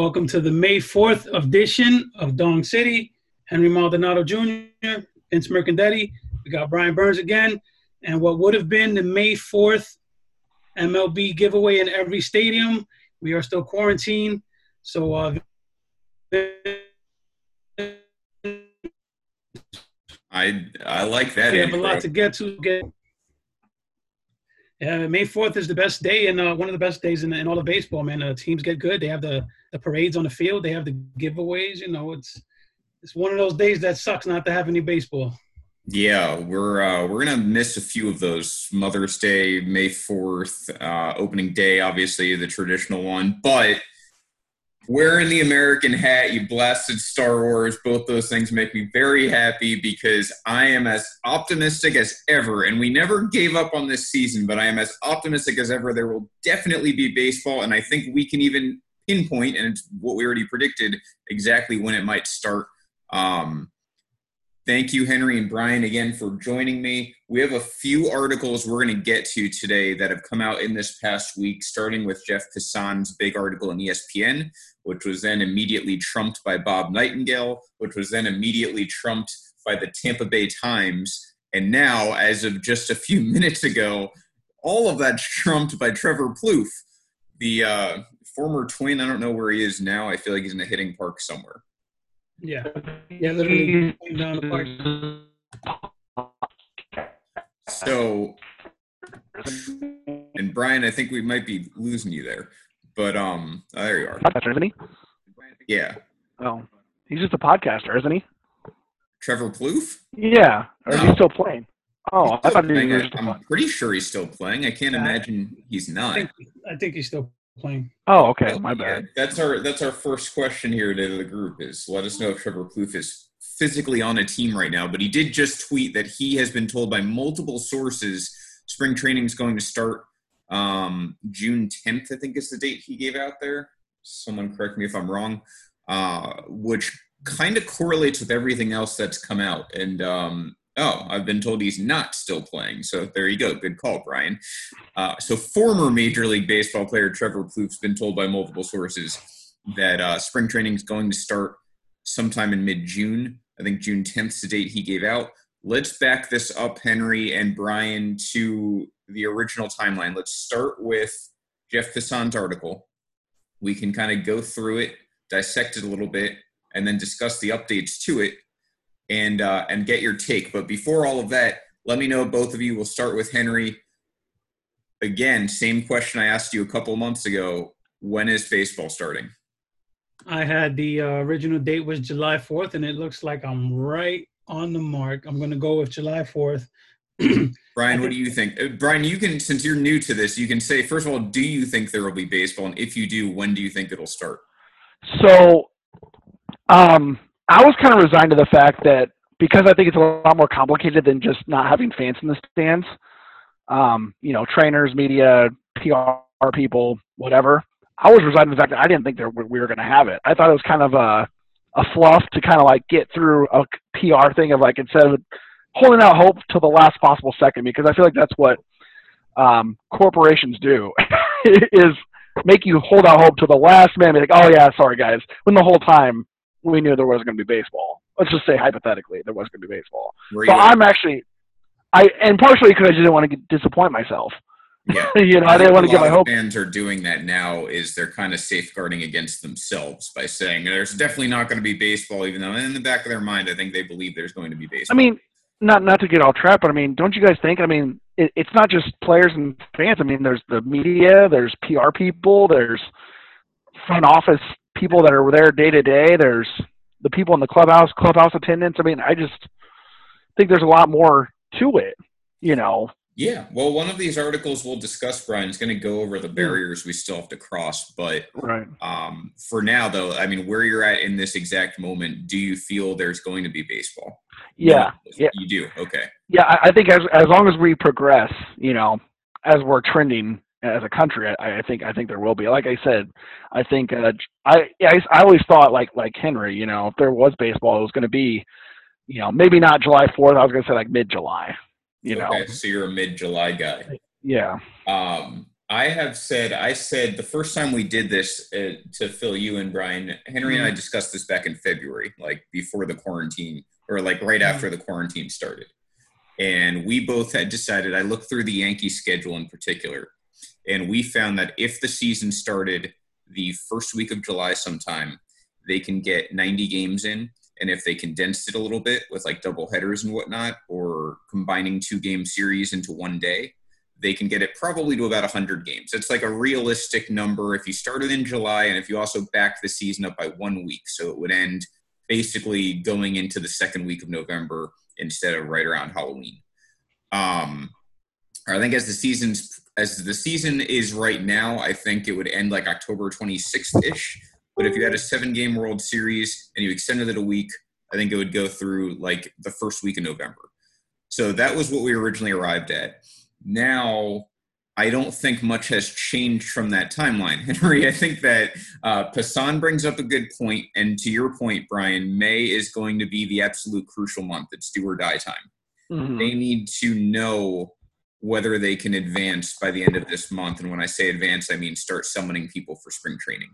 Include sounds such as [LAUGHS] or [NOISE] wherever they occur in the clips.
Welcome to the May 4th edition of Dong City. Henry Maldonado Jr., Vince Mercandetti. We got Brian Burns again. And what would have been the May 4th MLB giveaway in every stadium. We are still quarantined. So, uh, I I like that. We have a lot to get to. Get yeah, May Fourth is the best day and uh, one of the best days in, in all of baseball. Man, uh, teams get good. They have the, the parades on the field. They have the giveaways. You know, it's it's one of those days that sucks not to have any baseball. Yeah, we're uh, we're gonna miss a few of those. Mother's Day, May Fourth, uh, opening day, obviously the traditional one, but wearing the American hat, you blasted Star Wars. Both those things make me very happy because I am as optimistic as ever. And we never gave up on this season, but I am as optimistic as ever. There will definitely be baseball. And I think we can even pinpoint, and it's what we already predicted, exactly when it might start. Um, Thank you, Henry and Brian, again for joining me. We have a few articles we're going to get to today that have come out in this past week, starting with Jeff Passan's big article in ESPN, which was then immediately trumped by Bob Nightingale, which was then immediately trumped by the Tampa Bay Times. And now, as of just a few [LAUGHS] minutes ago, all of that's trumped by Trevor Plouffe, the uh, former twin. I don't know where he is now. I feel like he's in a hitting park somewhere. Yeah, yeah, literally down the park. So, and Brian, I think we might be losing you there, but um, oh, there you are. Podcaster, isn't he? Yeah, Oh, he's just a podcaster, isn't he? Trevor Plouffe. Yeah. Or is he still playing? Oh, I Still thought he playing. was I- just a I'm pod- pretty sure he's still playing. I can't Yeah. imagine he's I not. think I think he's still playing. Oh, okay. My Yeah, bad. That's our that's our first question here to the group is let us know if Trevor Plouffe is physically on a team right now. But he did just tweet that he has been told by multiple sources spring training is going to start um, June 10th. I think is the date he gave out there. Someone correct me if I'm wrong. Uh, which kind of correlates with everything else that's come out. And um, oh, I've been told he's not still playing. So there you go. Good call, Brian. Uh, so former Major League Baseball player Trevor Plouffe's been told by multiple sources that uh, spring training is going to start sometime in mid-June. I think June 10th is the date he gave out. Let's back this up, Henry and Brian, to the original timeline. Let's start with Jeff Passan's article. We can kind of go through it, dissect it a little bit, and then discuss the updates to it and uh, and get your take. But before all of that, let me know both of you. We'll start with Henry. Again, same question I asked you a couple months ago. When is baseball starting? I had the uh, original date was July 4th, and it looks like I'm right on the mark. I'm going to go with July 4th. [CLEARS THROAT] Brian, what do you think? Uh, Brian, you can since you're new to this, you can say first of all, do you think there will be baseball, and if you do, when do you think it'll start? So, um, I was kind of resigned to the fact that because I think it's a lot more complicated than just not having fans in the stands. Um, you know, trainers, media, PR people, whatever. I was resigned to the fact that I didn't think there, we were going to have it. I thought it was kind of a a fluff to kind of like get through a PR thing of like instead of holding out hope till the last possible second because I feel like that's what um, corporations do [LAUGHS] is make you hold out hope to the last minute. Be like, oh yeah, sorry guys, when the whole time we knew there was going to be baseball. Let's just say hypothetically there was going to be baseball. Where So I'm actually, I and partially because I just didn't want to get, disappoint myself. yeah. [LAUGHS] you know, I think didn't want to get my hope. Fans are doing that now. Is they're kind of safeguarding against themselves by saying there's definitely not going to be baseball, even though in the back of their mind, I think they believe there's going to be baseball. I mean, not not to get all trapped, but I mean, don't you guys think? I mean, it, it's not just players and fans. I mean, there's the media, there's PR people, there's front office people that are there day to day. There's the people in the clubhouse, clubhouse attendants. I mean, I just think there's a lot more to it. You know, Yeah, well, one of these articles we'll discuss, Brian, is going to go over the Hmm. barriers we still have to cross. But right? um, for now, though, I mean, where you're at in this exact moment, do you feel there's going to be baseball? Yeah, yeah. You do. Okay. Yeah, I, I think as as long as we progress, you know, as we're trending as a country, I, I think I think there will be. Like I said, I think uh, I I, I always thought like like Henry, you know, if there was baseball, it was going to be, you know, maybe not July fourth. I was going to say like mid July. You know, so you're a mid-July guy. yeah, Um, I have said, I said the first time we did this uh, to fill you and Brian, Henry and I discussed this back in February, like before the quarantine, or like right after mm. the quarantine started. And we both had decided, I looked through the Yankee schedule in particular, and we found that if the season started the first week of July sometime, they can get 90 games in. And if they condensed it a little bit with like double headers and whatnot, or combining two game series into one day, they can get it probably to about 100 games. It's like a realistic number if you started in July and if you also back the season up by one week. So it would end basically going into the second week of November instead of right around Halloween. Um, I think as the season's as the season is right now, I think it would end like October 26th ish. But if you had a seven game World Series and you extended it a week, I think it would go through like the first week of November. So that was what we originally arrived at now I don't think much has changed from that timeline, [LAUGHS] Henry. I think that uh, Passan brings up a good point, and to your point, Brian, May is going to be the absolute crucial month. It's do or die time. Mm-hmm. They need to know whether they can advance by the end of this month, and when I say advance, I mean start summoning people for spring training.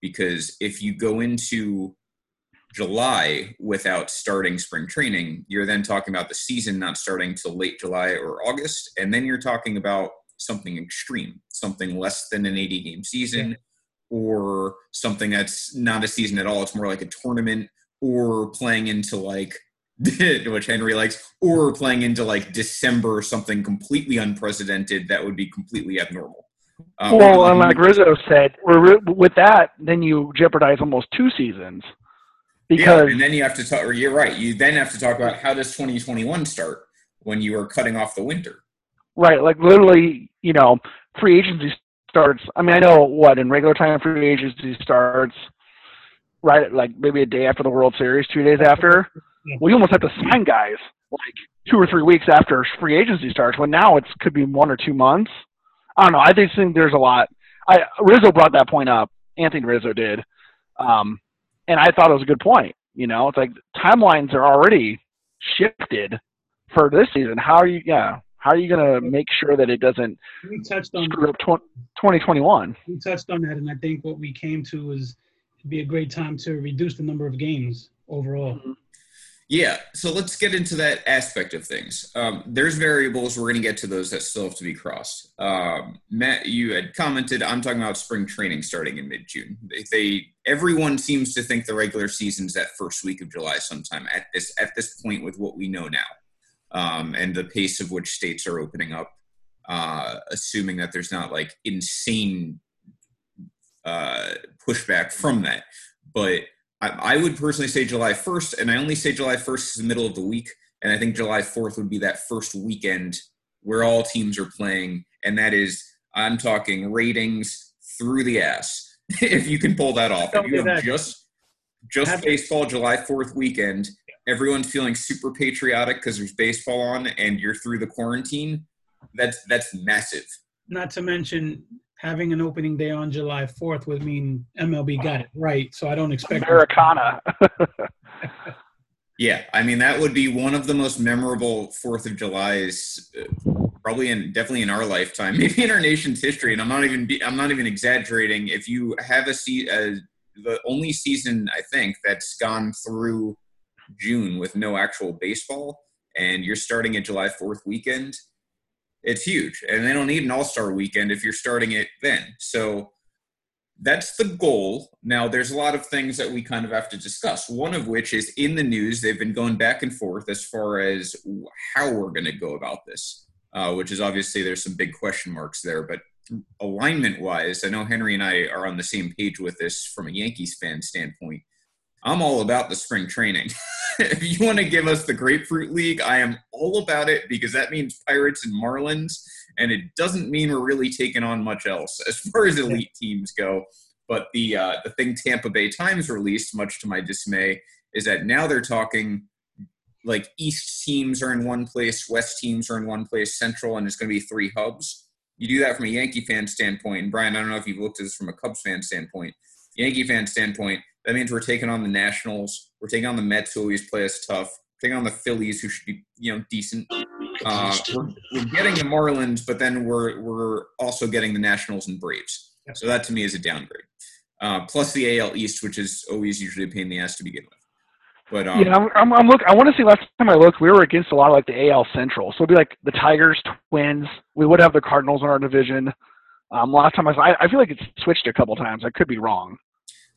Because if you go into July without starting spring training, you're then talking about the season not starting till late July or August, and then you're talking about something extreme, something less than an 80 game season, yeah. or something that's not a season at all. It's more like a tournament, or playing into like [LAUGHS] which Henry likes, or playing into like December, something completely unprecedented that would be completely abnormal. Um, well, and like Rizzo said, with that, then you jeopardize almost two seasons. Because yeah, and then you have to talk. Or you're right. You then have to talk about how does 2021 start when you are cutting off the winter. Right. Like literally, you know, free agency starts. I mean, I know what in regular time free agency starts right like maybe a day after the World Series, two days after. Well, you almost have to sign guys like two or three weeks after free agency starts. When now it could be one or two months. I don't know. I just think there's a lot. I Rizzo brought that point up. Anthony Rizzo did. Um, and I thought it was a good point. You know, it's like timelines are already shifted for this season. How are you? Yeah, how are you going to make sure that it doesn't we touched on screw up 2021? We touched on that, and I think what we came to was it'd be a great time to reduce the number of games overall. Mm-hmm. Yeah, so let's get into that aspect of things. Um, there's variables. We're going to get to those that still have to be crossed. Um, Matt, you had commented. I'm talking about spring training starting in mid-June. They, they, everyone seems to think the regular season's that first week of July sometime at this at this point with what we know now, um, and the pace of which states are opening up, uh, assuming that there's not like insane uh, pushback from that, but I, I would personally say July 1st, and I only say July 1st is the middle of the week, and I think July 4th would be that first weekend where all teams are playing, and that is I'm talking ratings through the ass. [LAUGHS] if you can pull that off, if you have just just baseball July 4th weekend, everyone's feeling super patriotic because there's baseball on, and you're through the quarantine. That's that's massive. Not to mention having an opening day on July 4th would mean MLB got it right. So I don't expect Americana. [LAUGHS] yeah, I mean that would be one of the most memorable Fourth of July's, uh, probably in definitely in our lifetime, [LAUGHS] maybe in our nation's history. And I'm not even I'm not even exaggerating. If you have a seat, uh, the only season I think that's gone through June with no actual baseball, and you're starting at July 4th weekend it's huge. And they don't need an all star weekend if you're starting it then. So that's the goal. Now, there's a lot of things that we kind of have to discuss. One of which is in the news, they've been going back and forth as far as how we're going to go about this, uh, which is obviously there's some big question marks there. But alignment wise, I know Henry and I are on the same page with this from a Yankees fan standpoint. I'm all about the spring training. [LAUGHS] if you want to give us the Grapefruit League, I am all about it because that means Pirates and Marlins, and it doesn't mean we're really taking on much else [LAUGHS] as far as elite teams go. But the uh, the thing Tampa Bay Times released, much to my dismay, is that now they're talking like East teams are in one place, West teams are in one place, Central, and it's going to be three hubs. You do that from a Yankee fan standpoint, and Brian, I don't know if you've looked at this from a Cubs fan standpoint. Yankee fan standpoint, that means we're taking on the Nationals. We're taking on the Mets, who always play us tough. We're taking on the Phillies, who should be you know decent. Uh, we're, we're getting the Marlins, but then we're we're also getting the Nationals and Braves. So that to me is a downgrade. Uh, plus the AL East, which is always usually a pain in the ass to begin with. But um, yeah, I'm, I'm, I'm look. I want to see. Last time I looked, we were against a lot of like the AL Central, so it'd be like the Tigers, Twins. We would have the Cardinals in our division. Um, last time I, saw, I, I feel like it's switched a couple times. I could be wrong.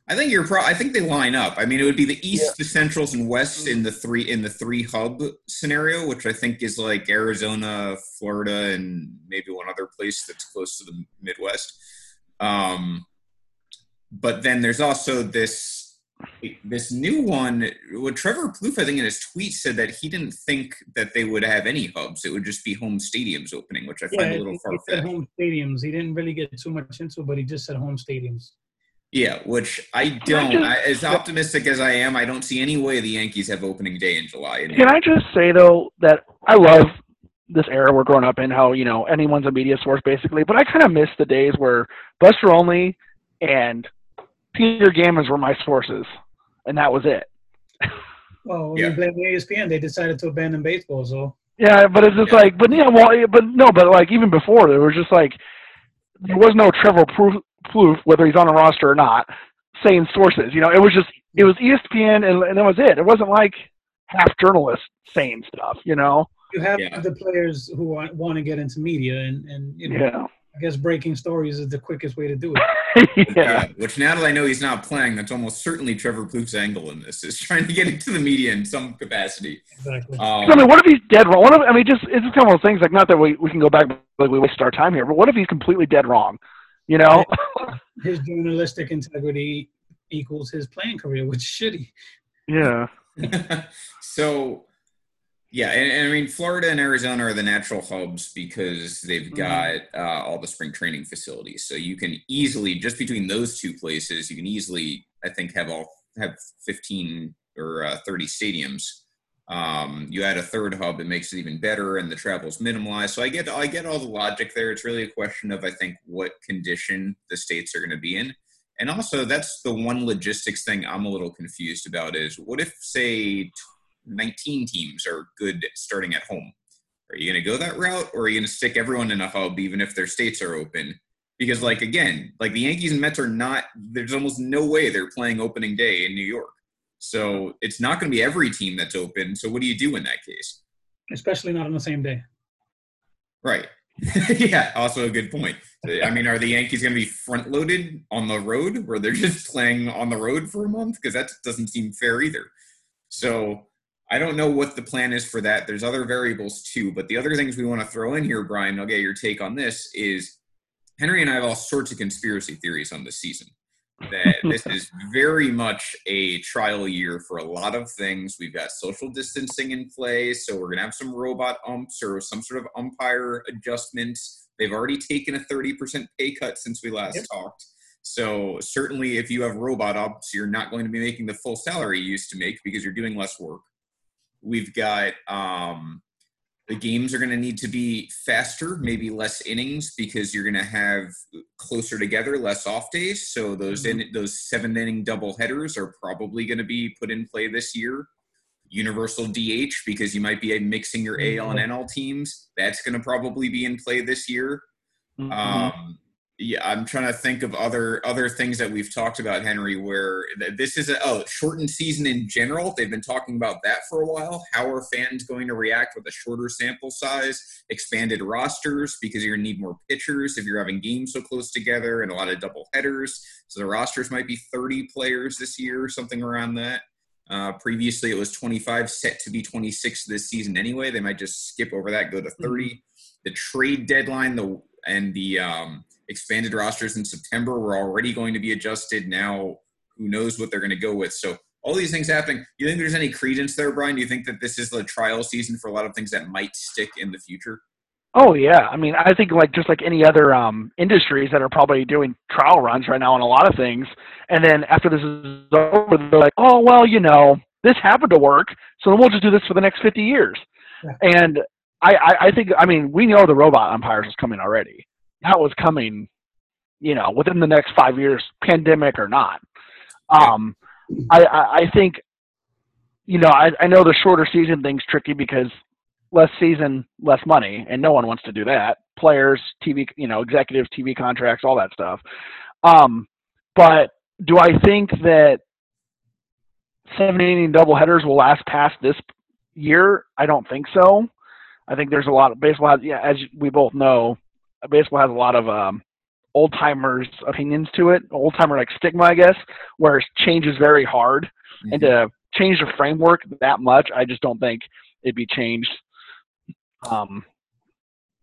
I think you're. Pro- I think they line up. I mean, it would be the East, yeah. the Centrals, and West in the three in the three hub scenario, which I think is like Arizona, Florida, and maybe one other place that's close to the Midwest. Um, but then there's also this this new one. What Trevor Plouffe, I think, in his tweet said that he didn't think that they would have any hubs. It would just be home stadiums opening, which I yeah, find a little far fetched. Home stadiums. He didn't really get too much into, it, but he just said home stadiums. Yeah, which I don't. I, as optimistic as I am, I don't see any way the Yankees have opening day in July. Can I just say though that I love this era we're growing up in, how you know anyone's a media source basically, but I kind of miss the days where Buster Olney and Peter Gammons were my sources, and that was it. [LAUGHS] Well, when yeah. you blame ESPN, they decided to abandon baseball, so. Yeah, but it's just yeah. like, but yeah, well, but no, but like even before, there was just like there was no Trevor Plouffe, whether he's on a roster or not, saying sources. You know, it was just it was ESPN, and, and that was it. It wasn't like half journalists saying stuff. You know. You have yeah. the players who want, want to get into media, and and you know, yeah. I guess breaking stories is the quickest way to do it. [LAUGHS] yeah. yeah. Which now that I know he's not playing, that's almost certainly Trevor Plouffe's angle in this is trying to get into the media in some capacity. Exactly. Um, I mean, what if he's dead wrong? What if, I mean, just it's just kind of one of those things. Like, not that we we can go back like we waste our time here, but what if he's completely dead wrong? You know, [LAUGHS] his journalistic integrity equals his playing career, which is shitty. Yeah. [LAUGHS] so yeah, and, and, I mean, Florida and Arizona are the natural hubs because they've mm-hmm. got uh, all the spring training facilities. So you can easily, just between those two places, you can easily, I think, have all have 15 or uh, 30 stadiums. Um, you add a third hub, it makes it even better, and the travel is minimalized. So I get, I get all the logic there. It's really a question of, I think, what condition the states are going to be in. And also, that's the one logistics thing I'm a little confused about is what if, say, 19 teams are good starting at home. Are you going to go that route or are you going to stick everyone in a hub even if their states are open? Because, like, again, like the Yankees and Mets are not, there's almost no way they're playing opening day in New York. So it's not going to be every team that's open. So what do you do in that case? Especially not on the same day. Right. [LAUGHS] yeah, also a good point. I mean, are the Yankees going to be front loaded on the road where they're just [LAUGHS] playing on the road for a month? Because that doesn't seem fair either. So I don't know what the plan is for that. There's other variables too, but the other things we want to throw in here, Brian, I'll get your take on this, is Henry and I have all sorts of conspiracy theories on this season. That [LAUGHS] this is very much a trial year for a lot of things. We've got social distancing in place, so we're going to have some robot umps or some sort of umpire adjustments. They've already taken a 30% pay cut since we last yep. talked. So certainly, if you have robot umps, you're not going to be making the full salary you used to make because you're doing less work. We've got um, the games are going to need to be faster, maybe less innings because you're going to have closer together, less off days. So those mm-hmm. in, those seven inning double headers are probably going to be put in play this year. Universal DH because you might be mixing your AL and NL mm-hmm. teams. That's going to probably be in play this year. Mm-hmm. Um, yeah, I'm trying to think of other other things that we've talked about, Henry. Where this is a oh, shortened season in general. They've been talking about that for a while. How are fans going to react with a shorter sample size, expanded rosters? Because you're gonna need more pitchers if you're having games so close together, and a lot of double headers. So the rosters might be 30 players this year, something around that. Uh, previously, it was 25, set to be 26 this season anyway. They might just skip over that, go to 30. Mm-hmm. The trade deadline, the and the um, expanded rosters in September were already going to be adjusted. Now, who knows what they're going to go with? So, all these things happening. Do you think there's any credence there, Brian? Do you think that this is the trial season for a lot of things that might stick in the future? Oh yeah, I mean, I think like just like any other um, industries that are probably doing trial runs right now on a lot of things, and then after this is over, they're like, oh well, you know, this happened to work, so then we'll just do this for the next fifty years. Yeah. And I, I, I think, I mean, we know the robot umpires is coming already that was coming, you know, within the next five years, pandemic or not. Um, I, I think you know, I, I know the shorter season thing's tricky because less season, less money, and no one wants to do that. Players, TV, you know, executives, TV contracts, all that stuff. Um, but do I think that seven inning doubleheaders will last past this year? I don't think so. I think there's a lot of baseball. Yeah, as we both know, baseball has a lot of um, old timers opinions to it, old timer like stigma, I guess, where change is very hard, mm-hmm. and to change the framework that much, I just don't think it'd be changed. Um,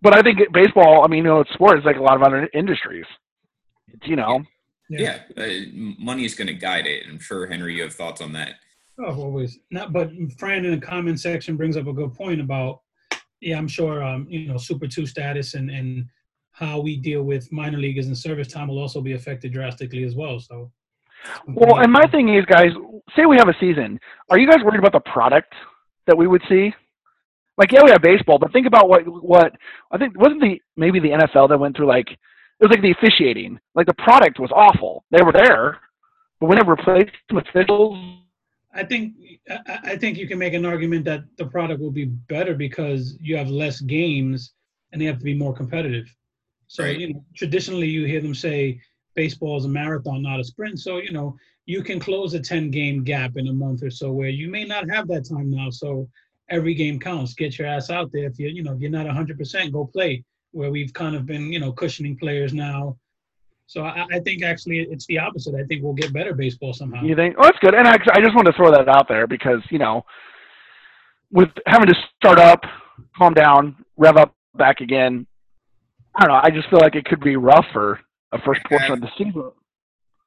but I think baseball, I mean, you know, it's sport is like a lot of other industries. It's you know, yeah, yeah uh, money is going to guide it. I'm sure Henry, you have thoughts on that. Oh, always. Not, but Fran in the comment section brings up a good point about, yeah, I'm sure, um, you know, Super Two status and and how we deal with minor leaguers and service time will also be affected drastically as well. So. Well, and my thing is, guys, say we have a season. Are you guys worried about the product that we would see? Like, yeah, we have baseball, but think about what what I think wasn't the maybe the NFL that went through like it was like the officiating. Like the product was awful. They were there, but when it replaced officials. I think I think you can make an argument that the product will be better because you have less games and they have to be more competitive. So right. you know, traditionally you hear them say baseball is a marathon, not a sprint. So you know, you can close a 10 game gap in a month or so where you may not have that time now. So every game counts. Get your ass out there. If you you know if you're not 100%, go play. Where we've kind of been you know cushioning players now. So I, I think actually it's the opposite. I think we'll get better baseball somehow. You think? Oh, that's good. And I, I just wanted to throw that out there because you know, with having to start up, calm down, rev up back again. I don't know. I just feel like it could be rougher a first portion of the season.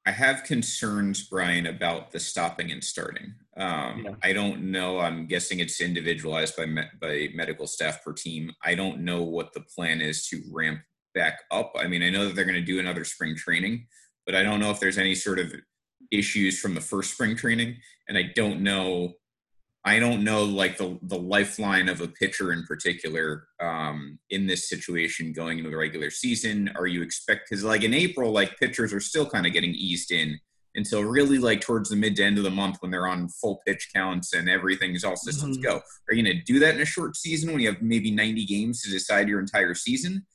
I have concerns, Brian, about the stopping and starting. Um, yeah. I don't know. I'm guessing it's individualized by me- by medical staff per team. I don't know what the plan is to ramp back up. I mean, I know that they're going to do another spring training, but I don't know if there's any sort of issues from the first spring training, and I don't know I don't know like the the lifeline of a pitcher in particular um, in this situation going into the regular season. Are you expect because like in April, like pitchers are still kind of getting eased in until really like towards the mid to end of the month when they're on full pitch counts and everything's all systems mm-hmm. go. Are you going to do that in a short season when you have maybe 90 games to decide your entire season?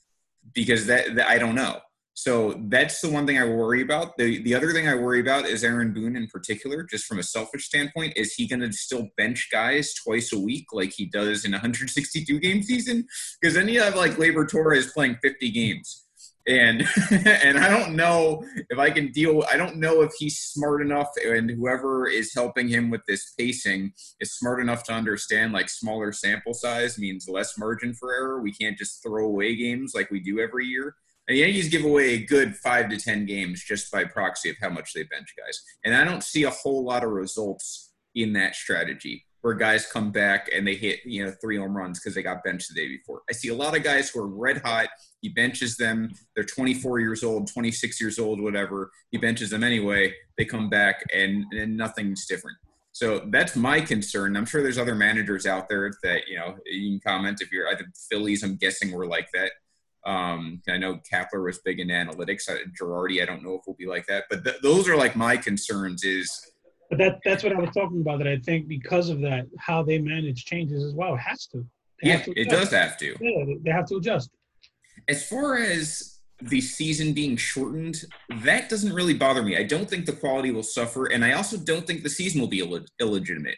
Because that, that I don't know. So that's the one thing I worry about. The the other thing I worry about is Aaron Boone in particular, just from a selfish standpoint. Is he going to still bench guys twice a week like he does in a 162 game season? Because then you have like Gleyber Torres playing 50 games. And [LAUGHS] and I don't know if I can deal. I don't know if he's smart enough, and whoever is helping him with this pacing is smart enough to understand like smaller sample size means less margin for error. We can't just throw away games like we do every year. The Yankees give away a good five to ten games just by proxy of how much they bench guys, and I don't see a whole lot of results in that strategy where guys come back and they hit you know three home runs because they got benched the day before. I see a lot of guys who are red hot. He benches them. They're 24 years old, 26 years old, whatever. He benches them anyway. They come back and, and nothing's different. So that's my concern. I'm sure there's other managers out there that you know you can comment if you're. Think Phillies. I'm guessing we're like that. Um, I know Kapler was big in analytics. Uh, Girardi, I don't know if we'll be like that, but th- those are like my concerns. Is but that that's what I was talking about. That I think because of that, how they manage changes as well it has to. They yeah, to it does have to. Yeah, they have to adjust. As far as the season being shortened, that doesn't really bother me. I don't think the quality will suffer, and I also don't think the season will be Ill- illegitimate.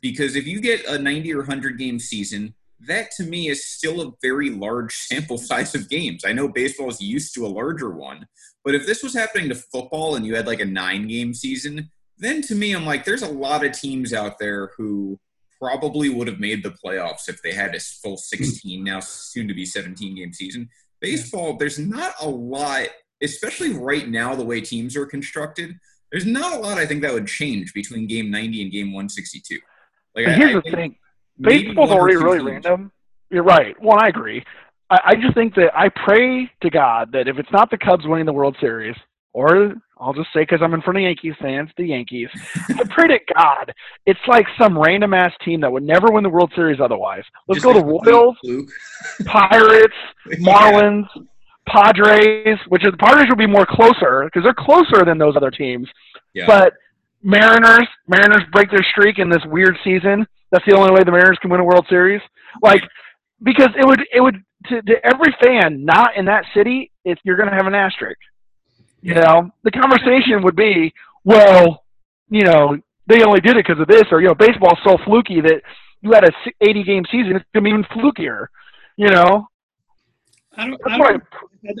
Because if you get a 90 or 100 game season, that to me is still a very large sample [LAUGHS] size of games. I know baseball is used to a larger one, but if this was happening to football and you had like a nine game season, then to me, I'm like, there's a lot of teams out there who probably would have made the playoffs if they had a full hmm. 16, now soon to be 17 game season. Baseball, there's not a lot, especially right now, the way teams are constructed. There's not a lot I think that would change between game 90 and game 162. Like, I, here's I the thing baseball's already really random. You're right. Well, I agree. I, I just think that I pray to God that if it's not the Cubs winning the World Series, or I'll just say because I'm in front of Yankees fans, the Yankees. [LAUGHS] I pray to God it's like some random ass team that would never win the World Series otherwise. Let's just go to Royals, [LAUGHS] [LAUGHS] Pirates, Marlins, yeah. Padres, which is the Padres would be more closer because they're closer than those other teams. Yeah. But Mariners, Mariners break their streak in this weird season. That's the only way the Mariners can win a World Series. Like, because it would, it would, to, to every fan not in that city, if you're going to have an asterisk. You know, the conversation would be, well, you know, they only did it because of this, or you know, baseball's so fluky that you had a 80 game season, it's gonna be even flukier. You know. I don't. I, don't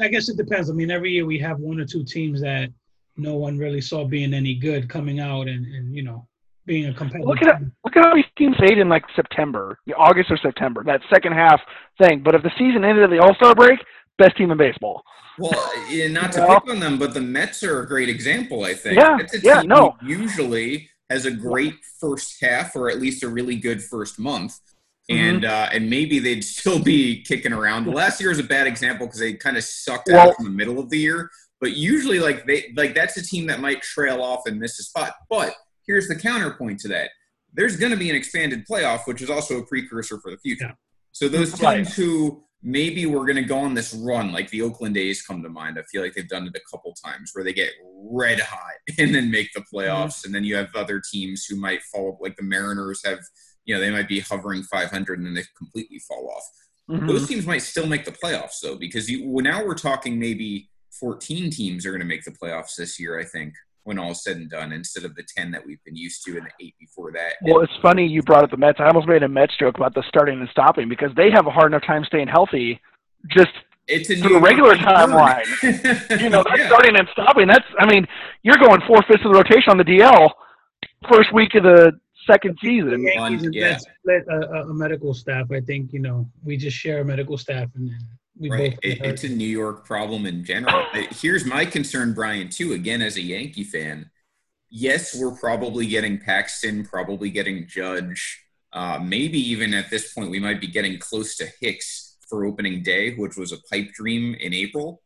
I guess it depends. I mean, every year we have one or two teams that no one really saw being any good coming out, and and you know, being a competitive. Look at team. look at how these teams fade in like September, August or September, that second half thing. But if the season ended at the All Star break, best team in baseball. Well, yeah, not to pick on them, but the Mets are a great example. I think. Yeah, yeah, no. Usually has a great first half, or at least a really good first month, mm-hmm. and uh, and maybe they'd [LAUGHS] still be kicking around. Last year is a bad example because they kind of sucked well, out in the middle of the year. But usually, like they like that's a team that might trail off and miss a spot. But here's the counterpoint to that: there's going to be an expanded playoff, which is also a precursor for the future. Yeah. So those teams right. who maybe we're going to go on this run like the Oakland A's come to mind. I feel like they've done it a couple times where they get red hot [LAUGHS] and then make the playoffs. Mm-hmm. And then you have other teams who might fall, like the Mariners have, you know, they might be hovering 500 and then they completely fall off. Mm-hmm. Those teams might still make the playoffs though, because you, well, now we're talking maybe 14 teams are going to make the playoffs this year, I think when all is said and done instead of the 10 that we've been used to and the eight before that. Well, it's funny you brought up the Mets. I almost made a Mets joke about the starting and stopping because they have a hard enough time staying healthy just it's a the regular timeline. [LAUGHS] you know, yeah. starting and stopping. That's, I mean, you're going four fifths of the rotation on the DL first week of the second season. The Yankees and yeah. split a, a, medical staff. I think you know we just share a medical staff, and we right. It, it's a New York problem in general. [LAUGHS] Here's my concern, Brian, too. Again, as a Yankee fan, yes, we're probably getting Paxton, probably getting Judge. Uh, maybe even at this point, we might be getting close to Hicks for opening day, which was a pipe dream in April.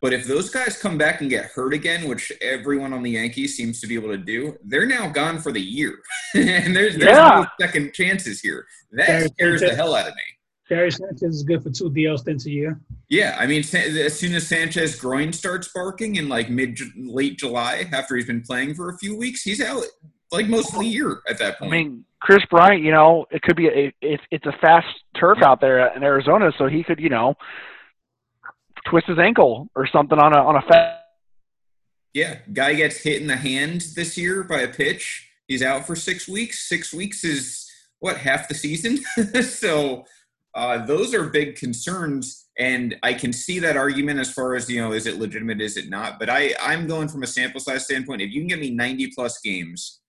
But if those guys come back and get hurt again, which everyone on the Yankees seems to be able to do, they're now gone for the year. [LAUGHS] and there's, there's yeah. no second chances here. That scares the hell out of me. Gary Sanchez is good for two DL stints a year. Yeah, I mean, as soon as Sanchez groin starts barking in like mid late July, after he's been playing for a few weeks, he's out like most of the year at that point. I mean, Kris Bryant, you know, it could be a, it, it's a fast turf out there in Arizona, so he could, you know, twist his ankle or something on a on a fast. Yeah, guy gets hit in the hand this year by a pitch. He's out for six weeks. Six weeks is what half the season. [LAUGHS] so uh, those are big concerns, and I can see that argument as far as you know, is it legitimate, is it not? But I, I'm going from a sample size standpoint. If you can get me 90 plus games,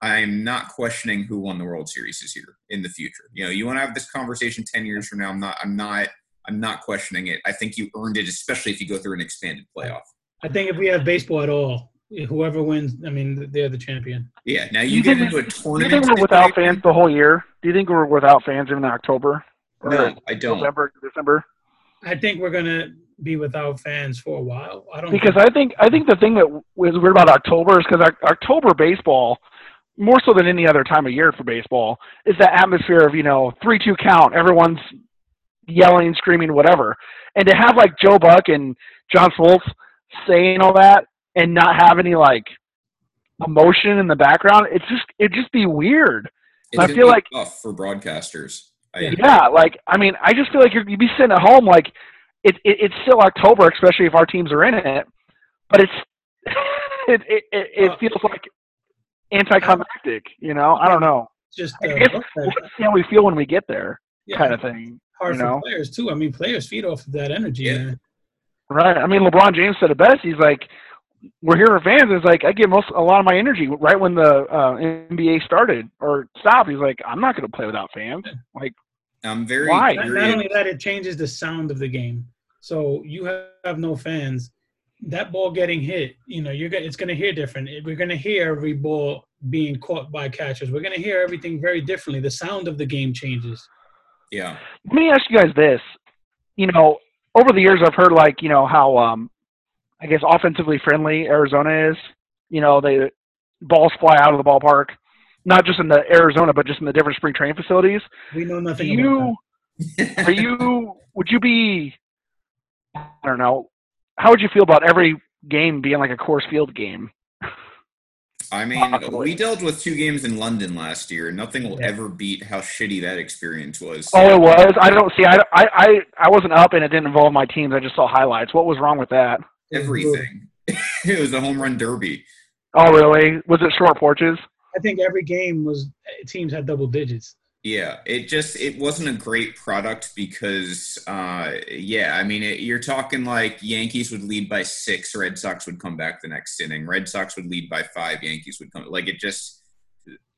I'm not questioning who won the World Series this year in the future. You know, you want to have this conversation 10 years from now. I'm not. I'm not. I'm not questioning it. I think you earned it, especially if you go through an expanded playoff. I think if we have baseball at all, whoever wins, I mean, they're the champion. Yeah. Now you, you get into a tournament. Do you think we're without fans the whole year? Do you think we're without fans in October? No, I don't. November, December. I think we're gonna be without fans for a while. I don't because think I think I think the thing that was weird about October is because October baseball, more so than any other time of year for baseball, is that atmosphere of you know three two count, everyone's yelling, screaming, whatever, and to have like Joe Buck and John Smoltz saying all that and not have any like emotion in the background, it's just it just be weird. I feel like for broadcasters. I, yeah, like I mean, I just feel like you'd be sitting at home, like it, it, it's still October, especially if our teams are in it, but it's [LAUGHS] it it, it, it feels like anticlimactic. You know, I don't know. Just uh, how we feel when we get there, yeah. kind of thing. Hard you know? for players too. I mean, players feed off of that energy. Yeah. Right. I mean, LeBron James said it best. He's like, "We're here for fans." It's like I get most a lot of my energy right when the uh, NBA started or stopped. He's like, "I'm not going to play without fans." Like, I'm very. Why? Not, not, only that, it changes the sound of the game. So you have, have no fans. That ball getting hit, you know, you're it's going to hear different. We're going to hear every ball being caught by catchers. We're going to hear everything very differently. The sound of the game changes. Yeah. Let me ask you guys this. You know, over the years, I've heard like you know how um, I guess offensively friendly Arizona is. You know, they balls fly out of the ballpark not just in the Arizona, but just in the different spring training facilities. We know nothing you, are you? Would you be? I don't know. How would you feel about every game being like a Coors Field game? I mean, Possibly. we dealt with two games in London last year. Nothing will Yeah. ever beat how shitty that experience was. Oh, it was. I don't see. I, I, I, I wasn't up, and it didn't involve my teams. I just saw highlights. What was wrong with that? Everything. [LAUGHS] it was a home run derby. Oh, really? Was it short porches? I think every game was teams had double digits. Yeah, it just it wasn't a great product because, uh, yeah, I mean, it, you're talking like Yankees would lead by six, Red Sox would come back the next inning, Red Sox would lead by five, Yankees would come. Like it just,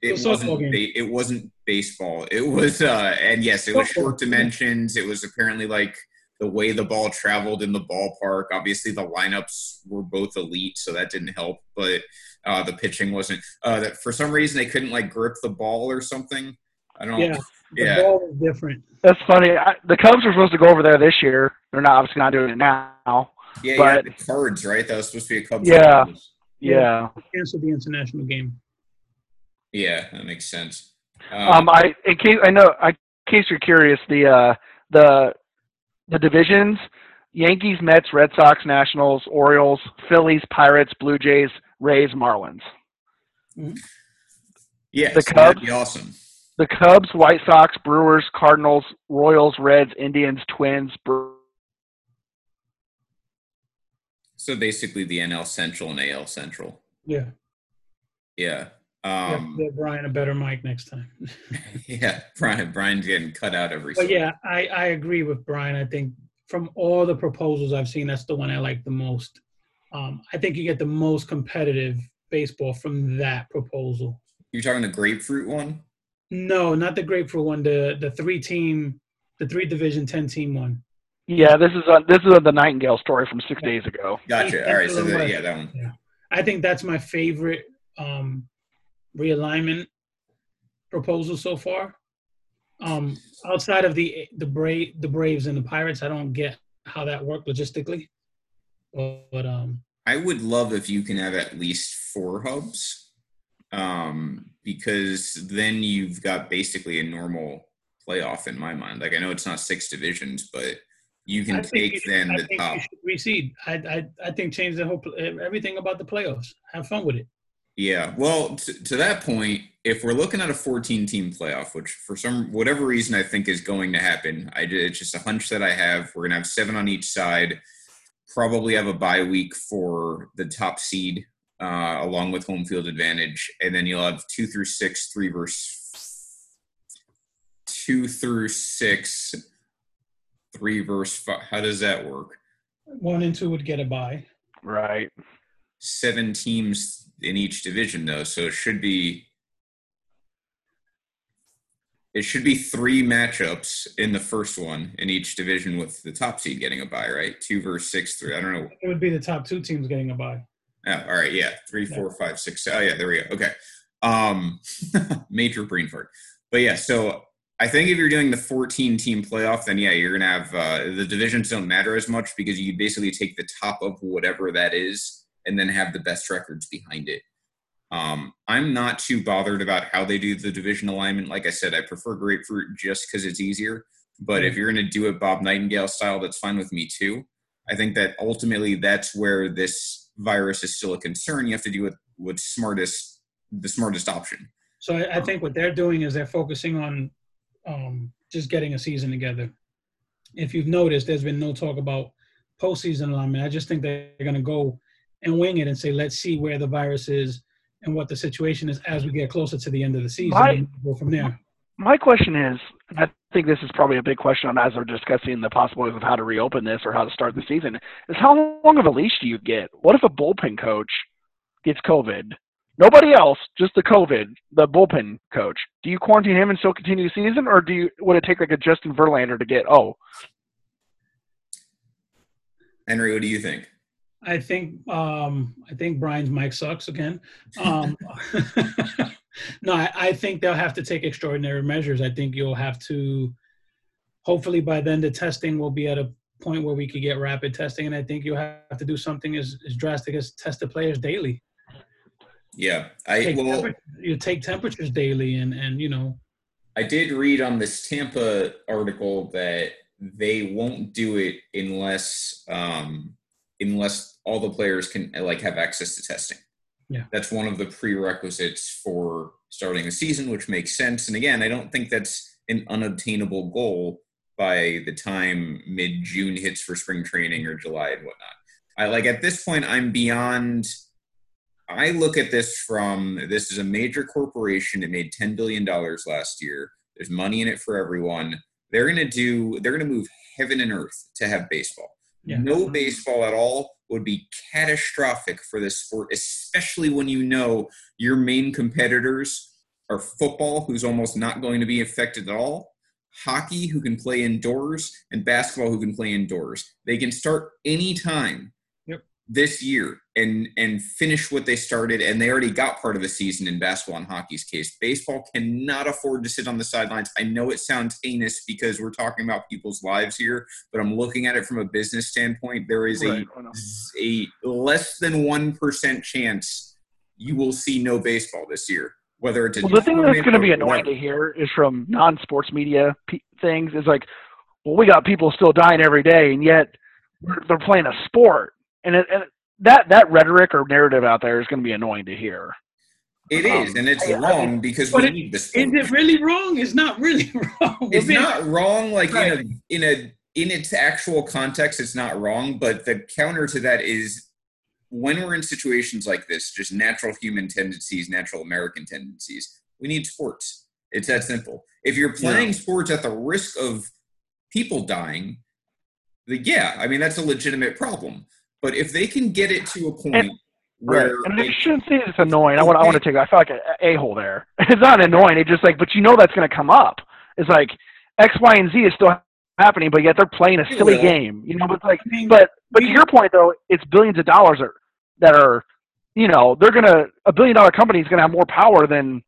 it was wasn't ba- It wasn't baseball. It was, uh, and yes, it was short dimensions. It was apparently like the way the ball traveled in the ballpark. Obviously, the lineups were both elite, so that didn't help. But uh, the pitching wasn't. Uh, that for some reason they couldn't like grip the ball or something. I don't. Yeah, the yeah. ball was different. That's funny. I, the Cubs were supposed to go over there this year. They're not obviously not doing it now. Yeah, But- you had the cards, right? That was supposed to be a Cubs. Yeah. Cardinals. Yeah. Canceled the international game. Yeah, that makes sense. Um, I in case I know, I, in case you're curious, the uh, the the divisions: Yankees, Mets, Red Sox, Nationals, Orioles, Phillies, Pirates, Blue Jays, Rays, Marlins. yeah, the so that'd Cubs- be awesome. The Cubs, White Sox, Brewers, Cardinals, Royals, Reds, Indians, Twins. Bre- So basically, the NL Central and AL Central. Yeah. Yeah. You have to Um, get Brian a better mic next time. [LAUGHS] [LAUGHS] yeah, Brian. Brian's getting cut out every. But yeah, I, I agree with Brian. I think from all the proposals I've seen, that's the one I like the most. Um, I think you get the most competitive baseball from that proposal. You're talking the grapefruit one. No, not the grapefruit one. The the three team, the three division ten team one. yeah, this is a, this is a, the Nightingale story from six days ago. Gotcha. All right. So the, yeah, that one. I think that's my favorite um, realignment proposal so far. Um, outside of the the Brave the Braves and the Pirates, I don't get how that worked logistically. But, but um, I would love if you can have at least four hubs, um, because then you've got basically a normal playoff in my mind. Like I know it's not six divisions, but you can think you take should- then I the top. reseed. I, I I think change the whole everything about the playoffs. Have fun with it. Yeah. Well, to, to that point, if we're looking at a 14 team playoff, which for some whatever reason I think is going to happen, I it's just a hunch that I have. We're gonna have seven on each side. Probably have a bye week for the top seed, uh, along with home field advantage, and then you'll have two through six, three verse two through six, three verse five. How does that work? One and two would get a bye. Right. Seven teams in each division though so it should be it should be three matchups in the first one in each division with the top seed getting a bye right? Two versus six three i don't know. It would be the top two teams getting a bye. oh, all right yeah three four five six oh yeah there we go okay. Um [LAUGHS] major brain fart. But yeah so i think if you're doing the 14 team playoff then yeah you're gonna have uh, the divisions don't matter as much because you basically take the top of whatever that is and then have the best records behind it. Um, i'm not too bothered about how they do the division alignment. Like i said i prefer grapefruit just because it's easier but if you're going to do it bob nightingale style that's fine with me too. I think that ultimately that's where this virus is still a concern. You have to do it what's smartest the smartest option. So I, I think what they're doing is they're focusing on um, just getting a season together. If you've noticed, there's been no talk about postseason alignment. I just think they're going to go and wing it and say, let's see where the virus is and what the situation is as we get closer to the end of the season. My- and go from there. My question is, and I think this is probably a big question on as we're discussing the possibilities of how to reopen this or how to start the season, is how long of a leash do you get? What if a bullpen coach gets COVID? Nobody else, just the COVID, the bullpen coach. Do you quarantine him and still continue the season, or do you would it take like a Justin Verlander to get? Oh, henry what do you think I think um, I think Brian's mic sucks again. Um, [LAUGHS] no, I, I think they'll have to take extraordinary measures. I think you'll have to. Hopefully, by then the testing will be at a point where we could get rapid testing, and I think you'll have to do something as, as drastic as test the players daily. yeah i Take well you take temperatures daily, and and you know I did read on this Tampa article that they won't do it unless um, unless all the players can uh, like have access to testing. Yeah. That's one of the prerequisites for starting a season, which makes sense. And again, I don't think that's an unobtainable goal by the time mid June hits for spring training or July and whatnot. I like at this point, I'm beyond. I look at this from this is a major corporation. It made $10 billion last year. There's money in it for everyone. They're going to do, they're going to move heaven and earth to have baseball. Yeah. No baseball at all would be catastrophic for this sport, especially when you know your main competitors are football, who's almost not going to be affected at all, hockey, who can play indoors, and basketball, who can play indoors. They can start anytime. This year and and finish what they started, and they already got part of the season in basketball and hockey's case. Baseball cannot afford to sit on the sidelines. I know it sounds heinous because we're talking about people's lives here, but I'm looking at it from a business standpoint. There is a Right. Oh, I a less than one percent chance you will see no baseball this year. Whether it's Well, the thing that's going to be annoying whatever. to hear is from non-sports media pe- things is like, well, we got people still dying every day, and yet they're playing a sport, and, it, and that that rhetoric or narrative out there is going to be annoying to hear. It is, um, and it's I- I wrong because we it- need the sport. Is it really wrong? It's not really [LAUGHS] wrong. it's We're being- not wrong like Right. in a in a in its actual context it's not wrong but the counter to that is when we're in situations like this just natural human tendencies natural american tendencies we need sports it's that simple if you're playing sports at the risk of people dying the, yeah i mean that's a legitimate problem but if they can get it to a point where And I it- shouldn't say it's annoying. I want I want to take. I feel like an a hole there. [LAUGHS] It's not annoying. It's just like, but you know that's going to come up. It's like X, Y, and Z is still happening, but yet they're playing a silly will. game. You know, but like, but but to your point though, it's billions of dollars are, that are, you know, they're gonna a billion dollar company is gonna have more power than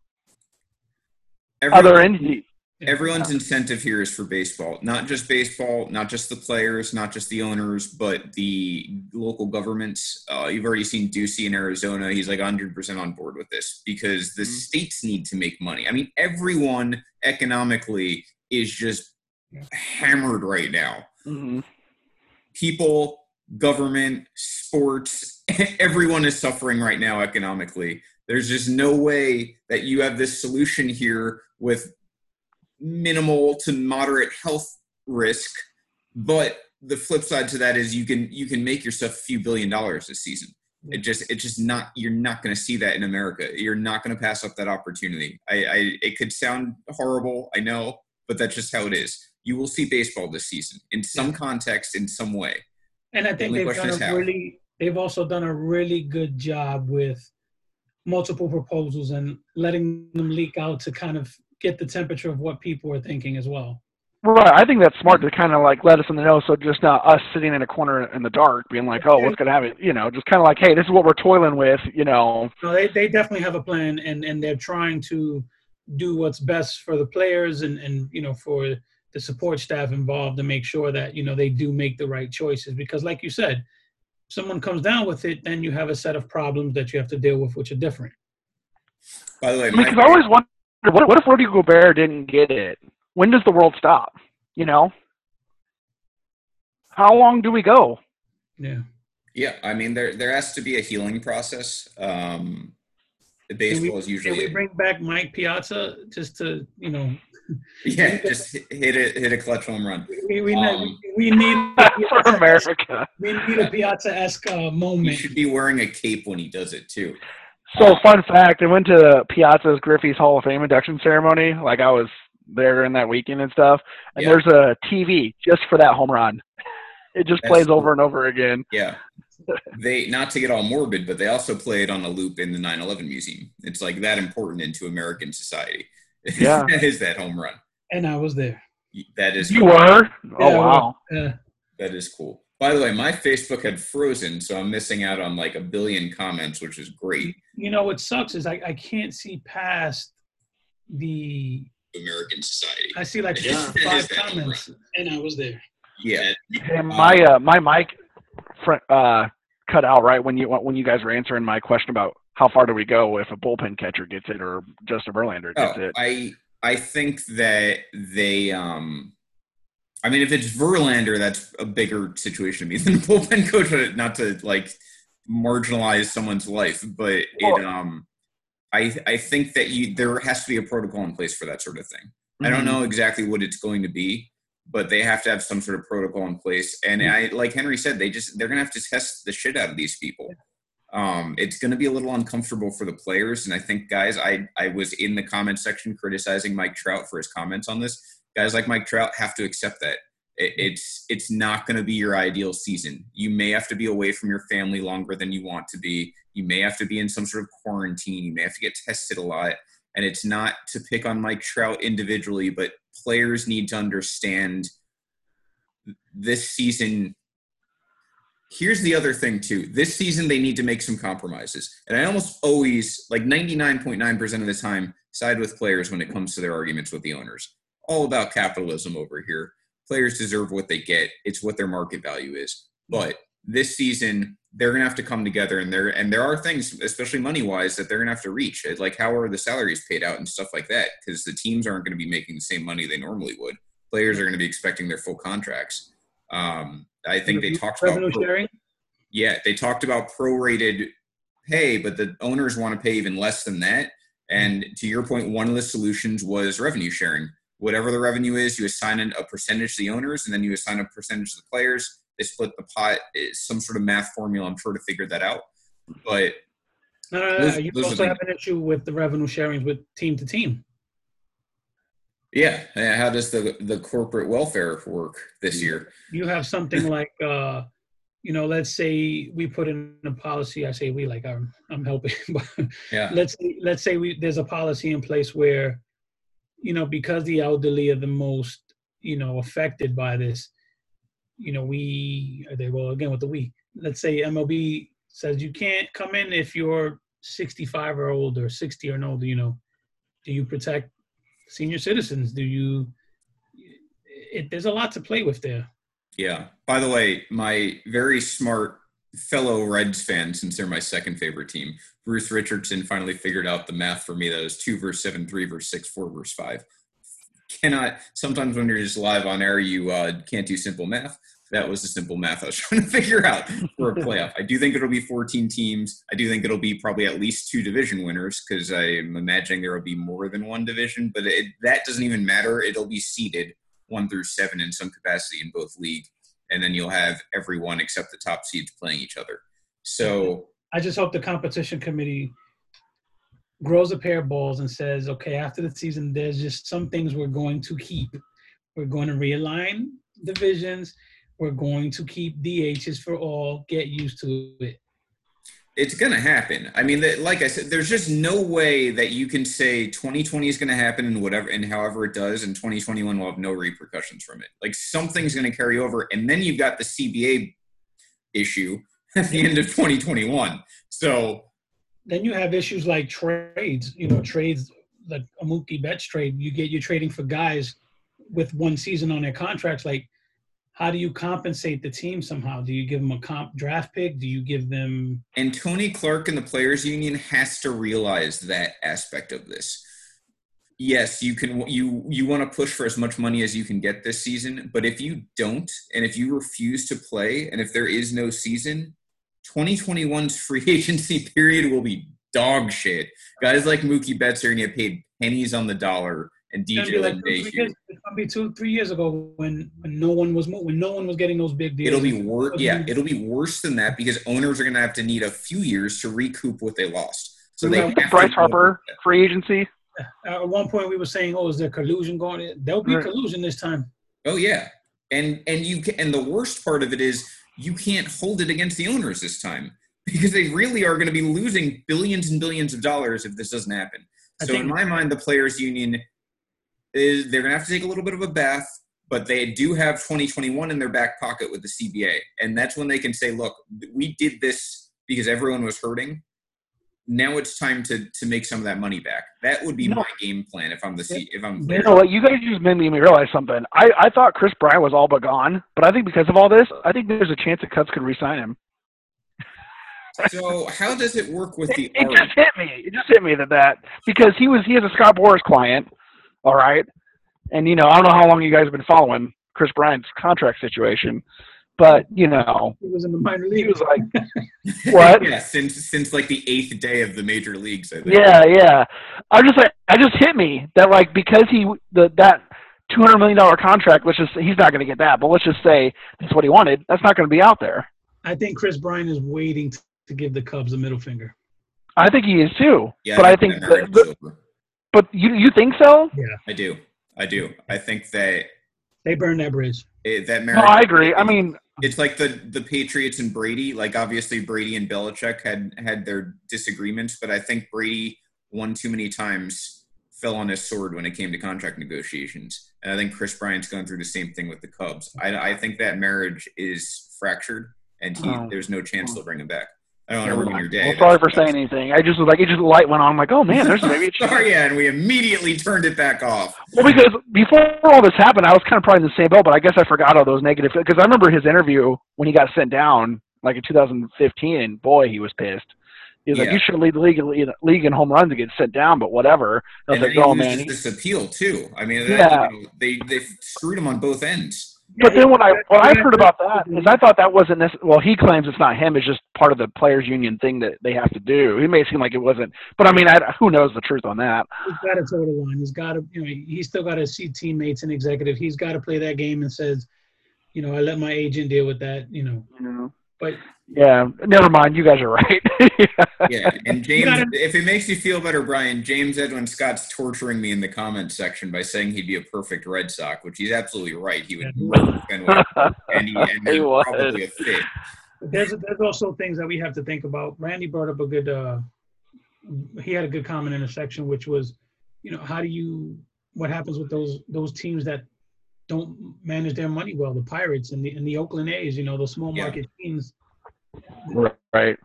everyone- other entities. Everyone's incentive here is for baseball, not just baseball, not just the players, not just the owners, but the local governments. Uh, you've already seen Ducey in Arizona. He's like 100% on board with this because the Mhm. states need to make money. I mean, everyone economically is just hammered right now. hmm People, government, sports, [LAUGHS] everyone is suffering right now economically. There's just no way that you have this solution here with minimal to moderate health risk. But the flip side to that is you can you can make yourself a few billion dollars this season. It mm. just it's just not you're not going to see that in America. You're not going to pass up that opportunity. I, I it could sound horrible, I know, but that's just how it is. You will see baseball this season in some context, in some way. And I think only they've done a really, they've also done a really good job with multiple proposals and letting them leak out to kind of get the temperature of what people are thinking as well. Right. I think that's smart to kind of like let us in the know, so just not us sitting in a corner in the dark, being like, "Oh, what's gonna happen?" You know, just kind of like, "Hey, this is what we're toiling with." You know. No, they, they definitely have a plan and, and they're trying to do what's best for the players and, and you know for the support staff involved to make sure that you know they do make the right choices because like you said someone comes down with it then you have a set of problems that you have to deal with which are different By the way, I mean, because I always wonder, what, what if Rudy Gobert didn't get it? When does the world stop? You know. How long do we go? yeah yeah, I mean there there has to be a healing process. Um, the Can we- baseball is can usually we bring back mike piazza just to you know [LAUGHS] yeah, just hit hit a hit a clutch home run. we, we, Um, we need [LAUGHS] For America. we need a piazza-esque uh, He should be wearing a cape when he does it too. So, fun fact: I went to Piazza's Griffey's Hall of Fame induction ceremony. Like I was there in that weekend and stuff. And Yeah. there's a TV just for that home run. [LAUGHS] It just That's plays cool. over and over again. Yeah. [LAUGHS] They not to get all morbid, but they also play it on a loop in the 9/11 museum. It's like that important into American society. Yeah. [LAUGHS] that is that home run. and i was there That is You were? Oh wow! uh, that is cool. By the way, my Facebook had frozen, so I'm missing out on like a billion comments, which is great. you know what sucks is I, I can't see past the American society. I see like Yeah. five Is that comments, and I was there. Yeah. And my uh, my mic fr- uh, cut out right when you when you guys were answering my question about how far do we go if a bullpen catcher gets it or Justin Verlander gets Oh, it. I I think that they um I mean if it's Verlander that's a bigger situation to me than [LAUGHS] the bullpen coach not to like marginalize someone's life, but it um I I think that you there has to be a protocol in place for that sort of thing. Mm-hmm. I don't mm-hmm. know exactly what it's going to be, but they have to have some sort of protocol in place. And mm-hmm. I like Henry said, they just they're gonna have to test the shit out of these people. Um, it's going to be a little uncomfortable for the players, and I think guys, I I was in the comment section criticizing Mike Trout for his comments on this. Guys like Mike Trout have to accept that it's it's not going to be your ideal season. You may have to be away from your family longer than you want to be. You may have to be in some sort of quarantine. You may have to get tested a lot. And it's not to pick on Mike Trout individually, but players need to understand this season. Here's the other thing too. This season they need to make some compromises. And I almost always, like 99.9% of the time, side with players when it comes to their arguments with the owners. All about capitalism over here players deserve what they get. It's what their market value is. But this season, they're going to have to come together, and there and there are things, especially money wise, that they're going to have to reach. Like how are the salaries paid out and stuff like that? Because the teams aren't going to be making the same money they normally would. Players are going to be expecting their full contracts. Um, I think they talked about sharing. Yeah, they talked about prorated pay, but the owners want to pay even less than that. And to your point, one of the solutions was revenue sharing whatever the revenue is, you assign a percentage to the owners, and then you assign a percentage to the players. They split the pot. It's some sort of math formula. I'm sure to figure that out. But no, no, no. Those, you those also have an issue with the revenue sharing with team to team. Yeah, how does the the corporate welfare work this year? You have something [LAUGHS] like, uh, you know, let's say we put in a policy. I say we like I'm I'm helping, [LAUGHS] but yeah. let's let's say we there's a policy in place where you know, because the elderly are the most, you know, affected by this, you know, we, they, well, again, with the we, let's say MLB says you can't come in if you're 65 or older, 60 or older, you know, do you protect senior citizens? Do you, it, there's a lot to play with there. Yeah. By the way, my very smart fellow Reds fan, since they're my second favorite team, Bruce Richardson finally figured out the math for me that was two verse seven, three verse six, four verse five. Cannot sometimes when you're just live on air, you uh, can't do simple math. That was the simple math I was [LAUGHS] trying to figure out for a playoff. I do think it'll be 14 teams. I do think it'll be probably at least two division winners because I'm imagining there will be more than one division. But it, that doesn't even matter. It'll be seeded one through seven in some capacity in both league and then you'll have everyone except the top seeds playing each other. So I just hope the competition committee grows a pair of balls and says, okay, after the season, there's just some things we're going to keep. We're going to realign divisions. We're going to keep DHs for all. Get used to it it's going to happen. I mean, like I said, there's just no way that you can say 2020 is going to happen and whatever, and however it does, and 2021 will have no repercussions from it. Like something's going to carry over, and then you've got the CBA issue [LAUGHS] at the end of 2021. So then you have issues like trades. You know, trades like a Mookie Betts trade. You get you're trading for guys with one season on their contracts. Like how do you compensate the team somehow? Do you give them a comp draft pick? Do you give them? And Tony Clark and the Players Union has to realize that aspect of this. Yes, you can. You you want to push for as much money as you can get this season, but if you don't, and if you refuse to play, and if there is no season, 2021's free [LAUGHS] agency period will be dog shit. Guys like Mookie Betts are going to get paid pennies on the dollar and DJ like It's gonna be two, three years ago when, when no one was when no one was getting those big deals. It'll be worse. Yeah, it'll be worse than that because owners are gonna have to need a few years to recoup what they lost. So they have Bryce Harper free agency. At one point, we were saying, "Oh, is there collusion going?" In? There'll be right. collusion this time. Oh yeah, and and you can, and the worst part of it is you can't hold it against the owners this time [LAUGHS] because they really are going to be losing billions and billions of dollars if this doesn't happen. So in my mind, the players' union is they're going to have to take a little bit of a bath, but they do have 2021 in their back pocket with the CBA. And that's when they can say, look, we did this because everyone was hurting. Now it's time to to make some of that money back. That would be no. my game plan if I'm the C, if I'm. You know what? You guys just made me realize something. I I thought Kris Bryant was all but gone, but I think because of all this, I think there's a chance that Cubs could re-sign him. so how does it work with [LAUGHS] the? It, it just hit me. It just hit me that that because he was he has a Scott Boras client all right. And, you know, I don't know how long you guys have been following Kris Bryant's contract situation, but you know, He was in the minor league. he was like, [LAUGHS] What? yeah, since since like the eighth day of the major leagues, I think. yeah, yeah. I just like, I just hit me that like because he the that two hundred million dollar contract, let's just he's not going to get that, but let's just say that's what he wanted. That's not going to be out there. I think Kris Bryant is waiting to give the Cubs a middle finger. I think he is too. Yeah, but I think, that the, the, is over. But you you think so? Yeah, I do, I do. I think that They burned that bridge. it, that No. I agree. I mean, it's like the the Patriots and Brady. Like obviously Brady and Belichick had had their disagreements, but I think Brady won too many times, fell on his sword when it came to contract negotiations, and I think Kris Bryant's going through the same thing with the Cubs. I, I think that marriage is fractured, and he, Oh. there's no chance they'll bring him back. I don't want to ruin your day. well, sorry for saying anything. I just was like, it just the light went on. I'm like, oh man, there's maybe a. [LAUGHS] Sorry, yeah, and we immediately turned it back off. Well, because before all this happened, I was kind of probably in the same boat, but I guess I forgot all those negative. Because I remember his interview when he got sent down, like in 2015, and boy, he was pissed. He was like, "You should lead the league, league in home runs to get sent down, but whatever." I was And like, "Oh man." this appeal too. I mean, that, Yeah. you know, they they screwed him on both ends. But then when I when I heard about that is I thought that wasn't necess- well. He claims it's not him; it's just part of the players' union thing that they have to do. He may seem like it wasn't, but I mean, I, who knows the truth on that? He's got to toe the line. He's got to, you know, he's still got to see teammates and executive. He's got to play that game and says, you know, I let my agent deal with that, you know. You know? But Yeah, never mind. You guys are right. [LAUGHS] Yeah, and James, gotta- if it makes you feel better, Brian, James Edwin Scott's torturing me in the comments section by saying he'd be a perfect Red Sox, which he's absolutely right. He would Yeah. and he and [LAUGHS] He he's would. probably a fit. there's there's also things that we have to think about. Randy brought up a good. uh He had a good comment in a section, which was, you know, how do you what happens with those those teams that don't manage their money well, the Pirates and the and the Oakland A's, you know, those small Yeah. market teams. right.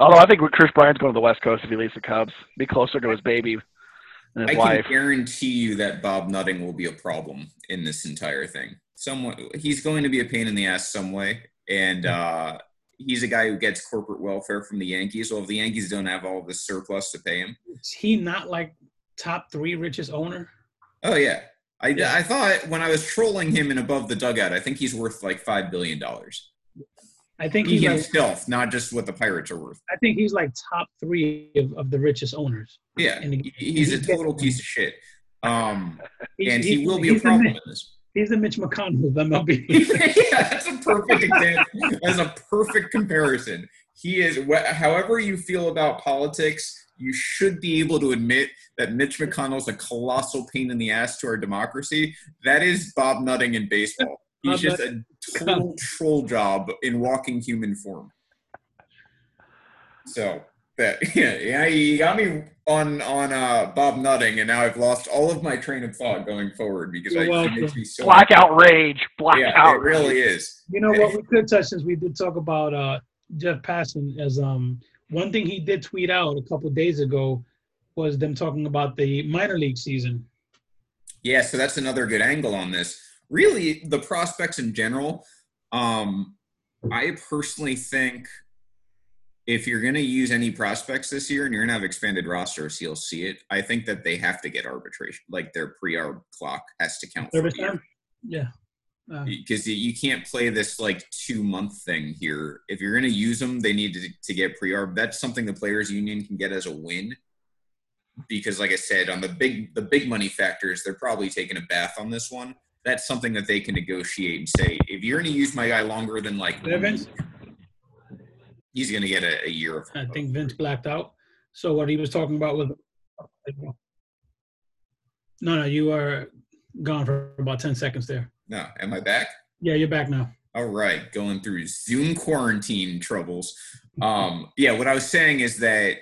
Although I think Kris Bryant's going to the West Coast if he leaves the Cubs, be closer to his baby and his I his can guarantee you that Bob Nutting will be a problem in this entire thing. Someone he's going to be a pain in the ass some way, and uh, he's a guy who gets corporate welfare from the Yankees. Well, if the Yankees don't have all this surplus to pay him, Is he not like top three richest owner? oh yeah. I, Yeah. I thought when I was trolling him in above the dugout, I think he's worth like five billion dollars. I think He he's like himself, not just what the Pirates are worth. I think he's like top three of, of the richest owners. Yeah, And he- he- he's a total piece of shit. Um, [LAUGHS] and he he's- will be a problem in this. He's the Mitch McConnell of MLB. [LAUGHS] yeah, that's a perfect example. That's a perfect comparison. He is, however you feel about politics, you should be able to admit that Mitch McConnell's a colossal pain in the ass to our democracy. That is Bob Nutting in baseball. He's just a total [LAUGHS] troll job in walking human form. So that [LAUGHS] yeah, yeah, you got me on on uh, Bob Nutting, and now I've lost all of my train of thought going forward because You're I, it welcome. makes me so Blackout rage. Blackout. yeah, it really is. You know what [LAUGHS] we could touch since we did talk about uh, Jeff Passan as um one thing he did tweet out a couple days ago was them talking about the minor league season. Yeah, so that's another good angle on this. Really, the prospects in general. Um, I personally think if you're going to use any prospects this year and you're going to have expanded rosters, you'll see it. I think that they have to get arbitration, like their pre-arb clock has to count for Service the time? Yeah. Uh, because you can't play this like two month thing here. If you're going to use them, they need to, to get pre-arb. That's something the players union can get as a win. Because, like I said, on the big the big money factors, they're probably taking a bath on this one. That's something that they can negotiate and say, if you're going to use my guy longer than like, Vince? he's going to get a, a year of. I think Vince blacked out. So what he was talking about was no, no, you are gone for about ten seconds there. No, am I back? Yeah, you're back now. All right, going through Zoom quarantine troubles. [LAUGHS] Um, yeah, what I was saying is that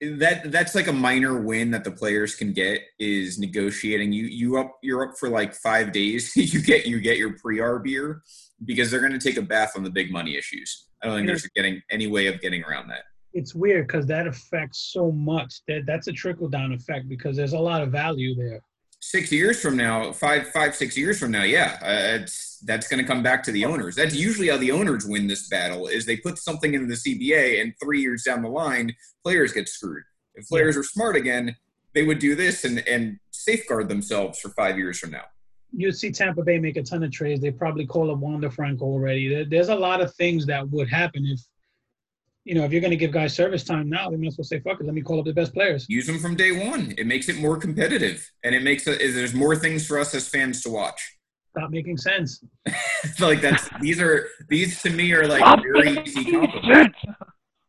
that that's like a minor win that the players can get is negotiating. You you up you're up for like five days. [LAUGHS] you get you get your pre-arb because they're going to take a bath on the big money issues. I don't think there's getting any way of getting around that. It's weird because that affects so much. That that's a trickle down effect because there's a lot of value there. Six years from now, five five six years from now, yeah, uh, it's that's going to come back to the owners. That's usually how the owners win this battle. Is they put something into the CBA, and three years down the line, players get screwed. If players are smart again, they would do this and and safeguard themselves for five years from now. you'd see Tampa Bay make a ton of trades. They probably call up Wander Franco already. There's a lot of things that would happen if, you know, if you're going to give guys service time now, they might as well say, "Fuck it, let me call up the best players." Use them from day one. It makes it more competitive, and it makes it. There's more things for us as fans to watch. Stop making sense. [LAUGHS] like that's these are these to me are like very easy compliments.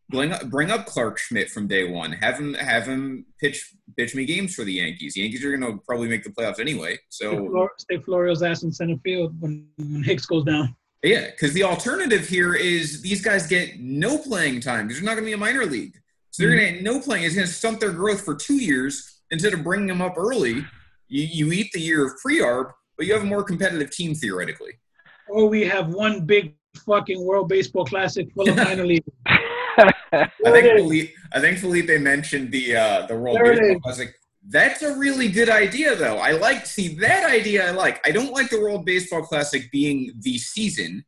Bring up, bring up Clarke Schmidt from day one. Have him have him pitch pitch me games for the Yankees. The Yankees are going to probably make the playoffs anyway. So stay Florial's ass in center field when, when Hicks goes down. Yeah, because the alternative here is these guys get no playing time because they're not going to be a minor league. So they're mm-hmm. going to get no playing. It's going to stunt their growth for two years instead of bringing them up early. You, you eat the year of pre-arb, but you have a more competitive team theoretically. Or we have one big fucking World Baseball Classic full of minor leagues. [LAUGHS] I think Felipe, I think Felipe mentioned the uh, the World there Baseball Classic. That's a really good idea, though. I like see that idea. I like. I don't like the World Baseball Classic being the season,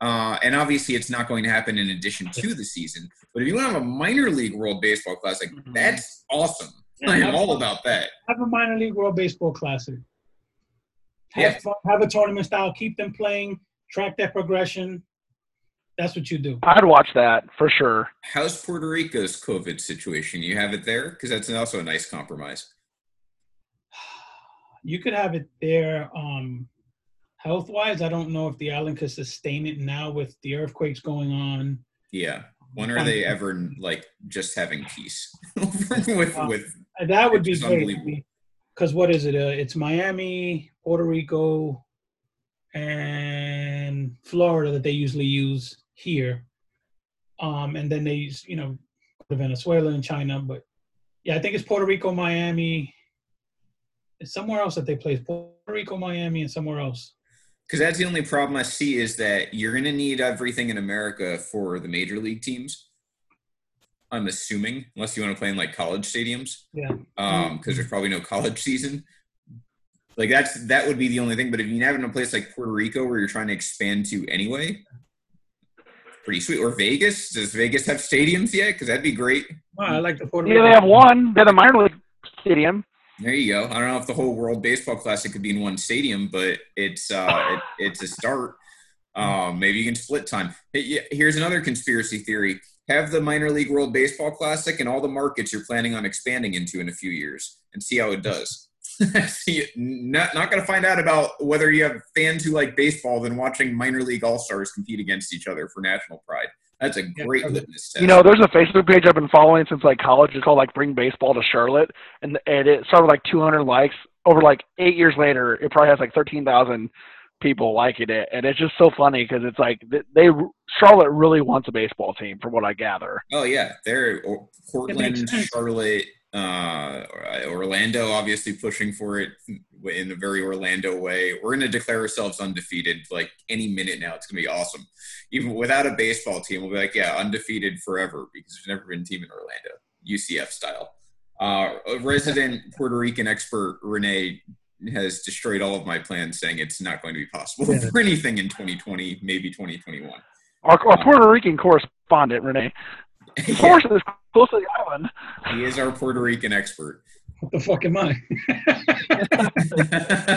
uh, and obviously it's not going to happen in addition to the season. But if you want to have a minor league World Baseball Classic, mm-hmm. that's awesome. Yeah, I am all about that. Have a minor league World Baseball Classic. Have yeah. fun, have a tournament style. Keep them playing. Track their progression. That's what you do. I'd watch that for sure. How's Puerto Rico's COVID situation? You have it there because that's also a nice compromise. You could have it there. Um, health wise, I don't know if the island could sustain it now with the earthquakes going on. Yeah. When are they ever like just having peace [LAUGHS] with uh, with? That would be great. Because what is it? Uh, it's Miami, Puerto Rico, and Florida that they usually use here. Um, and then they use, you know, Venezuela and China. But yeah, I think it's Puerto Rico, Miami. It's somewhere else that they play. Puerto Rico, Miami, and somewhere else. Because that's the only problem I see is that you're going to need everything in America for the major league teams. I'm assuming, unless you want to play in like college stadiums. Yeah. Um, because there's probably no college [LAUGHS] season. Like that's that would be the only thing. But if you have it in a place like Puerto Rico where you're trying to expand to anyway, pretty sweet. Or Vegas. Does Vegas have stadiums yet? Because that'd be great. Well, I like the Puerto Yeah, they have one. They have a minor league stadium. There you go. I don't know if the whole World Baseball Classic could be in one stadium, but it's uh, it, it's a start. [LAUGHS] Um, maybe you can split time. Here's another conspiracy theory: have the minor league World Baseball Classic and all the markets you're planning on expanding into in a few years, and see how it does. [LAUGHS] See, not not going to find out about whether you have fans who like baseball than watching minor league all stars compete against each other for national pride. That's a great yeah, litmus test. You know, there's a Facebook page I've been following since like college. It's called like Bring Baseball to Charlotte, and and it started with like 200 likes. Over like eight years later, it probably has like 13,000 people liking it, and it's just so funny because it's like they Charlotte really wants a baseball team, from what I gather. Oh yeah, they're Portland, Charlotte, uh, Orlando obviously pushing for it in a very Orlando way. We're going to declare ourselves undefeated like any minute now. It's going to be awesome. Even without a baseball team, we'll be like, yeah, undefeated forever because there's never been a team in Orlando, UCF style. Uh, a resident [LAUGHS] Puerto Rican expert, Renee, has destroyed all of my plans, saying it's not going to be possible yeah. for anything in 2020, maybe 2021. Our, our Puerto Rican correspondent, Renee. [LAUGHS] Of course, yeah. Close to the island. He is our Puerto Rican expert. What the fuck am I?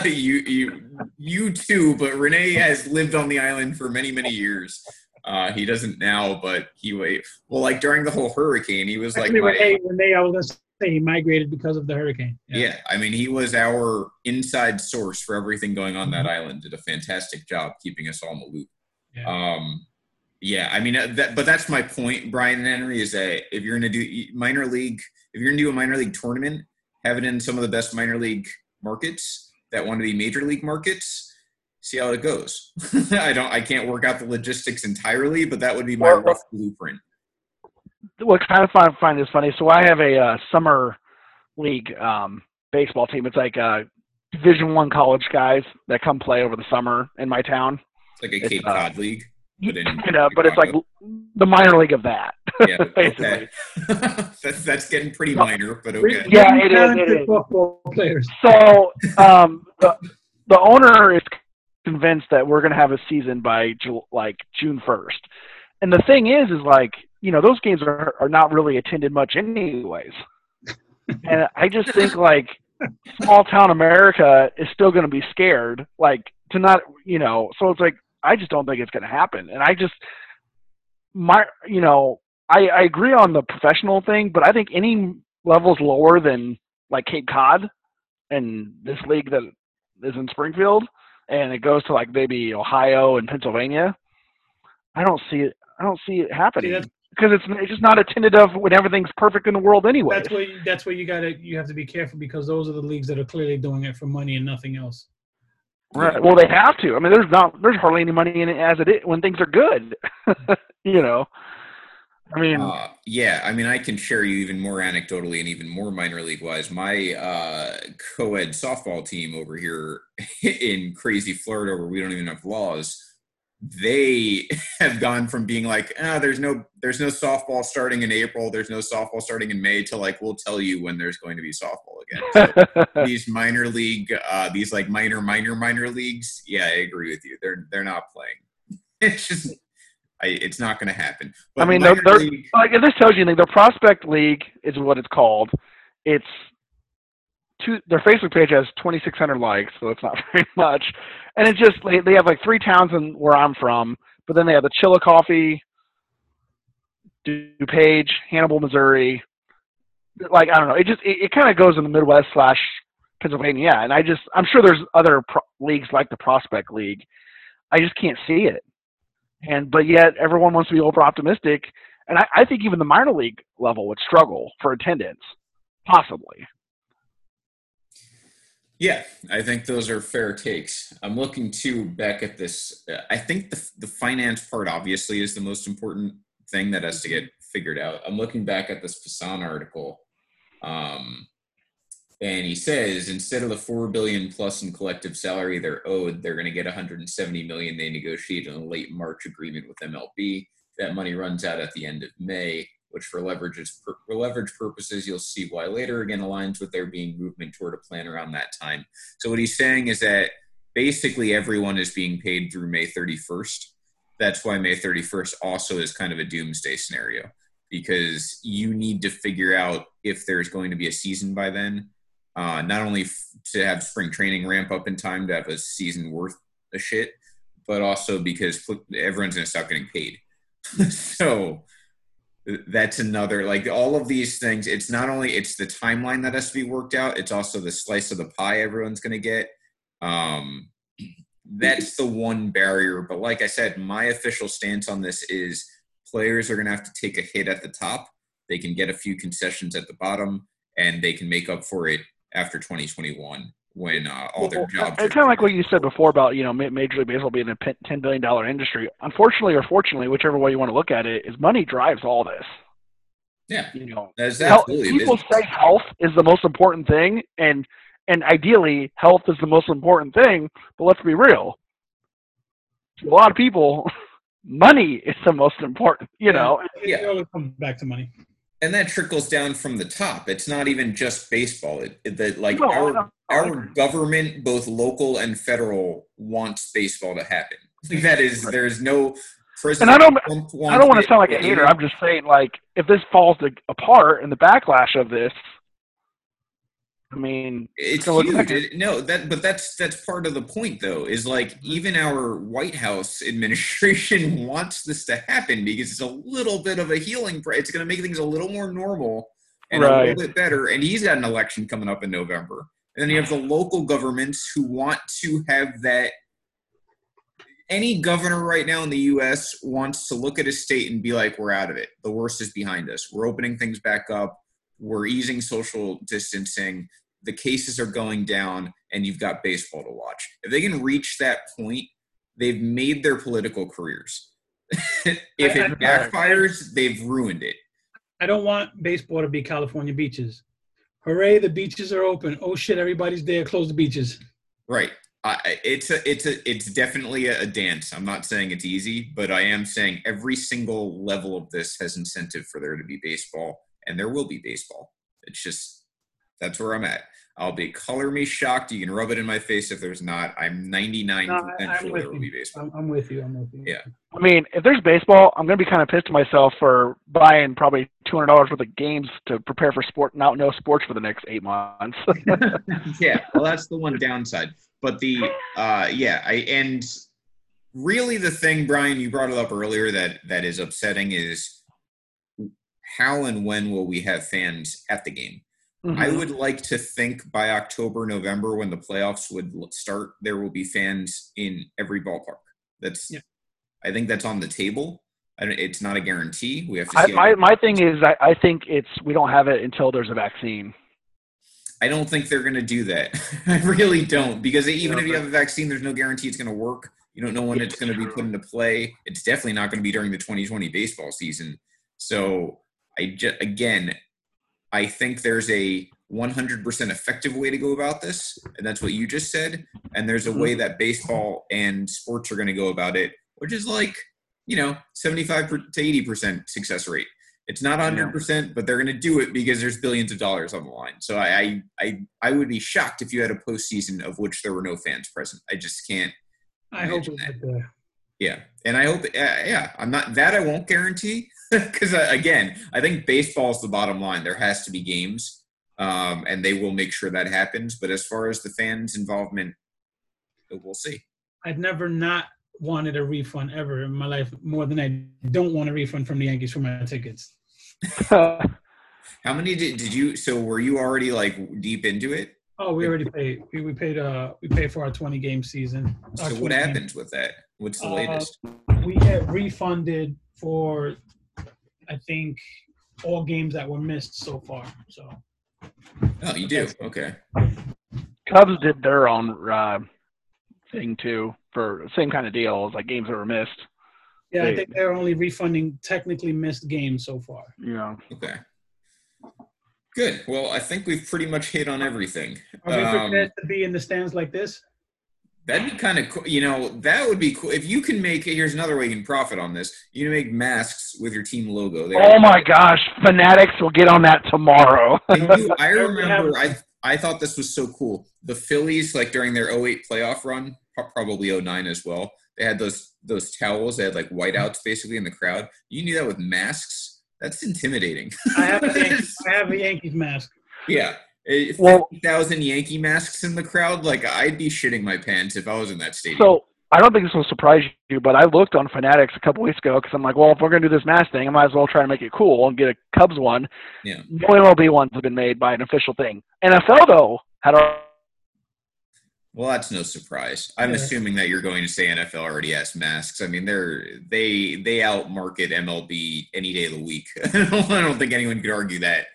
[LAUGHS] you, you, you too. But Renee has lived on the island for many, many years. Uh, he doesn't now, but he wait. Well, like during the whole hurricane, he was Actually, like Renee. Renee, I was gonna say he migrated because of the hurricane. Yeah. yeah. I mean, he was our inside source for everything going on that island. Did a fantastic job keeping us all in the loop. Yeah. Um, yeah, I mean, uh, that, but that's my point, Brian and Henry, is that if you're going to do minor league, if you're going to do a minor league tournament, have it in some of the best minor league markets that want to be major league markets. See how it goes. [LAUGHS] I don't, I can't work out the logistics entirely, but that would be my well, rough blueprint. What kind of find find is funny. So I have a uh, summer league um, baseball team. It's like uh, Division One college guys that come play over the summer in my town. It's like a Cape uh, Cod league. But, in, you know, but it's like the minor league of that. Yeah, [LAUGHS] basically. [LAUGHS] that's, that's getting pretty minor, but okay. Yeah, it is. It is. Football players. So um, the the owner is convinced that we're going to have a season by like June first, and the thing is, is like you know those games are are not really attended much anyways, [LAUGHS] and I just think like small town America is still going to be scared, like to not, you know. So it's like I just don't think it's going to happen, and I just my, you know, I, I agree on the professional thing, but I think any levels lower than like Cape Cod and this league that is in Springfield, and it goes to like maybe Ohio and Pennsylvania. I don't see it. I don't see it happening. because it's it's just not a tentative when everything's perfect in the world anyway. That's where you, that's where you gotta you have to be careful because those are the leagues that are clearly doing it for money and nothing else. Right. Well, they have to. I mean, there's not there's hardly any money in it as it is when things are good. [LAUGHS] you know. I mean, Uh, yeah, I mean, I can share you even more anecdotally and even more minor league wise. My uh, co ed softball team over here [LAUGHS] in crazy Florida, where we don't even have laws, they [LAUGHS] have gone from being like, ah, there's no, there's no softball starting in April, there's no softball starting in May, to like, we'll tell you when there's going to be softball again. So [LAUGHS] these minor league, uh, these like minor, minor, minor leagues, yeah, I agree with you. They're they're not playing. [LAUGHS] It's just, I, it's not going to happen. I mean, they're- they're- league- like if this tells you anything, the prospect league is what it's called. It's two. Their Facebook page has 2,600 likes, so it's not very much. And it's just they, they have like three towns in where I'm from, but then they have the Chillicothe, DuPage, Hannibal, Missouri. Like I don't know, it just it, it kind of goes in the Midwest slash Pennsylvania. And I just I'm sure there's other pro- leagues like the Prospect League. I just can't see it. And but yet everyone wants to be over optimistic and I, I think even the minor league level would struggle for attendance, possibly. Yeah, I think those are fair takes. I'm looking too back at this. uh, I think the the finance part obviously is the most important thing that has to get figured out. I'm looking back at this Passan article, um, and he says instead of the four billion plus in collective salary they're owed, they're going to get 170 million. They negotiated a late March agreement with MLB. That money runs out at the end of May, which for leverage for leverage purposes, you'll see why later. Again, aligns with there being movement toward a plan around that time. So what he's saying is that basically everyone is being paid through May 31st. That's why May 31st also is kind of a doomsday scenario because you need to figure out if there's going to be a season by then. Uh, not only f- to have spring training ramp up in time to have a season worth a shit, but also because everyone's going to stop getting paid. [LAUGHS] so that's another like all of these things it's not only it's the timeline that has to be worked out it's also the slice of the pie everyone's going to get. Um that's the one barrier but like i said my official stance on this is players are going to have to take a hit at the top. They can get a few concessions at the bottom and they can make up for it after 2021 when uh, all their jobs It's kind of like what you said before about you know Major League Baseball being a ten billion dollar industry. Unfortunately or fortunately, whichever way you want to look at it, is money drives all this. yeah You know, that's absolutely people say health is the most important thing, and and ideally health is the most important thing. But let's be real, to a lot of people, [LAUGHS] money is the most important. You know, Yeah. It always comes back to money. and that trickles down from the top. It's not even just baseball. It, it the, like No, our, know. Our government, both local and federal, wants baseball to happen. That is there is no president. And I don't- Trump I don't want to sound like a hater. I'm just saying, like, if this falls to, apart and the backlash of this, I mean, It's huge. It- no, that but that's that's part of the point though. Is like even our White House [LAUGHS] administration wants this to happen because it's a little bit of a healing. It's going to make things a little more normal and a little bit better. And he's got an election coming up in November. And then you have the local governments who want to have that. Any governor right now in the U.S. wants to look at a state and be like, "We're out of it. The worst is behind us. We're opening things back up. We're easing social distancing. The cases are going down, and you've got baseball to watch." If they can reach that point, they've made their political careers. [LAUGHS] if it backfires, they've ruined it. I don't want baseball to be California beaches. Hooray, the beaches are open. Oh shit, everybody's there. Close the beaches. Right. I- it's a it's a it's definitely a, a dance. I'm not saying it's easy, but I am saying every single level of this has incentive for there to be baseball, and there will be baseball. It's just that's where I'm at. I'll be color me shocked. You can rub it in my face if there's not. I'm 99% No, I- I'm sure with there will you. be baseball. I'm, I'm with you. I'm with you. Yeah. I mean, if there's baseball, I'm gonna be kind of pissed at myself for buying probably two hundred dollars worth of games to prepare for sport, not no sports for the next eight months. [LAUGHS] [LAUGHS] yeah, well, that's the one downside. But the uh, yeah, I and really the thing, Brian, you brought it up earlier that that is upsetting is how and when will we have fans at the game? I Mhm. would like to think by October, November, when the playoffs would start, there will be fans in every ballpark. That's, Yeah. I think that's on the table. It's not a guarantee. We have to I, see. how my it my goes. thing is, I, I think it's we don't have it until there's a vaccine. I don't think they're going to do that. [LAUGHS] I really don't because even Yeah, if you have a vaccine, there's no guarantee it's going to work. You don't know when it's going to be put into play. It's definitely not going to be during the 2020 baseball season. So I just again, I think there's a 100% effective way to go about this, and that's what you just said. And there's a way that baseball and sports are going to go about it, which is like you know 75 to 80% success rate. It's not 100%, but they're going to do it because there's billions of dollars on the line. So I, I, I, would be shocked if you had a postseason of which there were no fans present. I just can't. I hope that. Yeah, and I hope. Uh, yeah, I'm not that. I won't guarantee [LAUGHS] because uh, again, I think baseball's the bottom line. There has to be games, um, and they will make sure that happens. But as far as the fans' involvement, we'll see. I've never not wanted a refund ever in my life more than I don't want a refund from the Yankees for my tickets. [LAUGHS] How many did, did you? So were you already like deep into it? Oh, we already paid. We, we paid. Uh, we paid for our 20 game season. So what 20 game- happens with that? What's the Uh, latest? We get refunded for, I think, all games that were missed so far. So Oh, you do. Okay. Cubs did their own uh, thing too for same kind of deal. It like games that were missed. yeah, I think they're only refunding technically missed games so far. Yeah. Okay. Good. Well, I think we've pretty much hit on everything. Are we Um, prepared to be in the stands like this? That'd be kind of cool. You know, that would be cool. If you can make, here's another way you can profit on this. You can make masks with your team logo. There. oh my gosh, Fanatics will get on that tomorrow. [LAUGHS] They do. I There we have remember, I, I thought this was so cool. The Phillies, like during their 08 playoff run, probably 09 as well, they had those those towels. They had like whiteouts basically in the crowd. You knew that with masks. That's intimidating. I have a Yankees, [LAUGHS] I have a Yankees mask. yeah. Eh, Well- 50,000 Yankee masks in the crowd. Like, I'd be shitting my pants if I was in that stadium. So I don't think this will surprise you, but I looked on Fanatics a couple weeks ago because I'm like, well, if we're gonna do this mask thing, I might as well try to make it cool and get a Cubs one. Yeah. No MLB ones have been made by an official thing. NFL though had a Well, that's no surprise. I'm Yeah. assuming that you're going to say NFL already has masks. I mean, they're they they outmarket MLB any day of the week. [LAUGHS] I don't think anyone could argue that.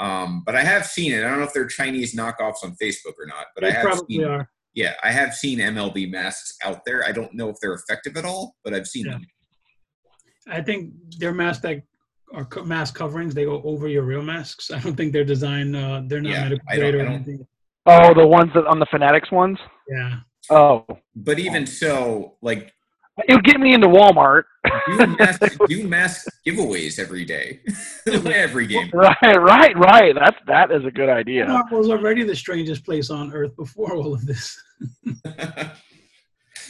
Um, but I have seen it. I don't know if they're Chinese knockoffs on Facebook or not, but I have probably seen. are. Yeah, I have seen MLB masks out there. I don't know if they're effective at all, but I've seen Yeah. them. I think they're masks that are co- mask coverings. They go over your real masks. I don't think they're designed. Uh, they're not Yeah, medical I grade or anything. oh the ones that on the Fanatics ones. Yeah. Oh, But even so, like it would get me into Walmart. do mask, [LAUGHS] do mask giveaways every day, [LAUGHS] every game. right, right, right. That's that is a good idea. Walmart was already the strangest place on earth before all of this. [LAUGHS]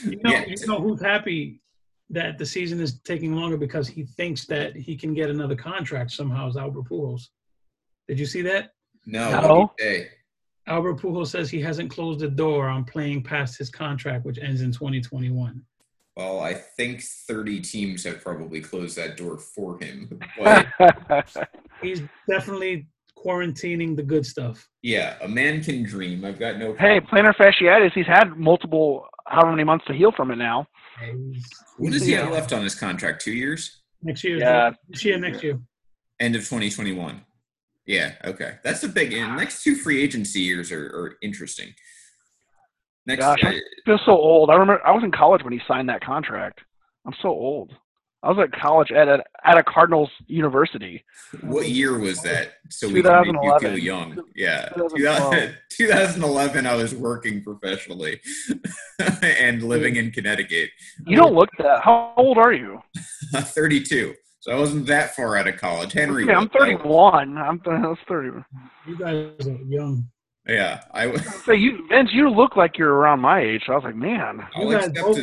You know, Yeah. you know who's happy that the season is taking longer because he thinks that he can get another contract somehow is Albert Pujols. Did you see that? no, No. what do you say? Albert Pujols says he hasn't closed the door on playing past his contract, which ends in 2021. Well, I think 30 teams have probably closed that door for him. [LAUGHS] But He's definitely quarantining the good stuff. yeah, a man can dream. I've got no. hey, problem. plantar fasciitis. He's had multiple, however many months to heal from it now. He's- What does he have left on his contract? Two years? Next year, Yeah. this year, next year. End of 2021. Yeah, okay. That's a big. And ah. next two free agency years are, are interesting. Next, Gosh, I feel so old. I remember I was in college when he signed that contract. I'm so old. I was at college at a at a Cardinals university. what year was that? So we can make you feel young. Yeah, 2012. [LAUGHS] 2011. I was working professionally [LAUGHS] and living in Connecticut. You don't look that. How old are you? [LAUGHS] 32. So I wasn't that far out of college. Henry, Yeah, I'm was, though. 31. I'm I was 30. You guys are young. Yeah, I. was. [LAUGHS] So you, Vince, you look like you're around my age. So I was like, man, I'll You guys both,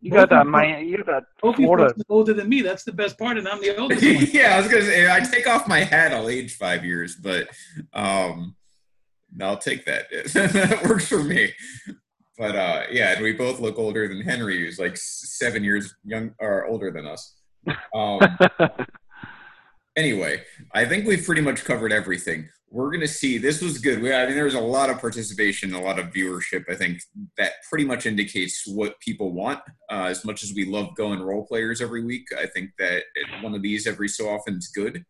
you got that, my, you got that Both you Florida. older than me. That's the best part, and I'm the [LAUGHS] oldest one. yeah, I was gonna say I take off my hat. I'll age five years, but um, I'll take that. [LAUGHS] that works for me. But uh, yeah, and we both look older than Henry, who's like seven years young or older than us. Um, anyway, I think we've pretty much covered everything. We're gonna see. This was good. We, I mean, there was a lot of participation, a lot of viewership. I think that pretty much indicates what people want. Uh, as much as we love going role players every week, I think that one of these every so often is good.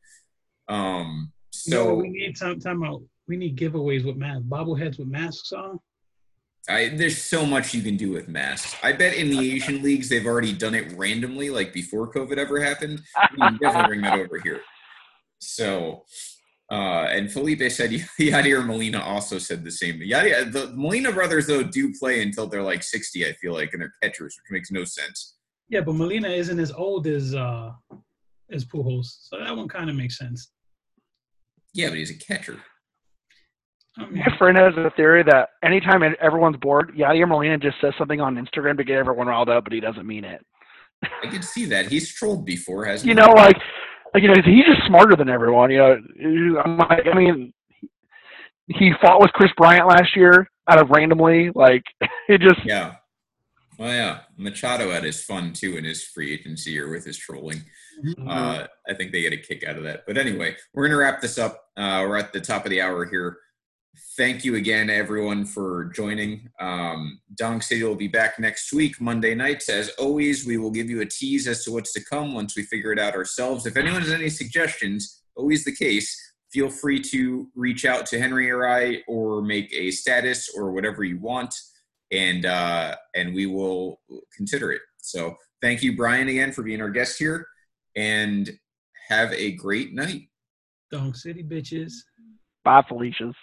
Um, so we need some time out. We need giveaways with masks, bobbleheads with masks on. I, there's so much you can do with masks. I bet in the Asian leagues they've already done it randomly, like before COVID ever happened. We can definitely bring that over here. So, uh, and Felipe said [LAUGHS] Yadier Molina also said the same. Yadier, the Molina brothers though do play until they're like 60, I feel like, and they're catchers, which makes no sense. Yeah, but Molina isn't as old as uh as Pujols, so that one kind of makes sense. Yeah, but he's a catcher. I mean, My friend has a theory that anytime everyone's bored, Yadier Molina just says something on Instagram to get everyone riled up, but he doesn't mean it. I can see that. He's trolled before, hasn't You he? know, like, like you know, he's just smarter than everyone. You know, I'm like, I mean, he fought with Kris Bryant last year out of randomly. Like, [LAUGHS] it just Yeah. Well, yeah. Machado had his fun too in his free agency year with his trolling. mhm. Uh, I think they get a kick out of that. But anyway, we're going to wrap this up. Uh, we're at the top of the hour here. Thank you again, everyone, for joining. Um, Dong City will be back next week, Monday nights. As always, we will give you a tease as to what's to come once we figure it out ourselves. If anyone has any suggestions, always the case, feel free to reach out to Henry or I or make a status or whatever you want, and uh, and we will consider it. So thank you, Brian, again for being our guest here, and have a great night. Dong City bitches. bye, Felicia's.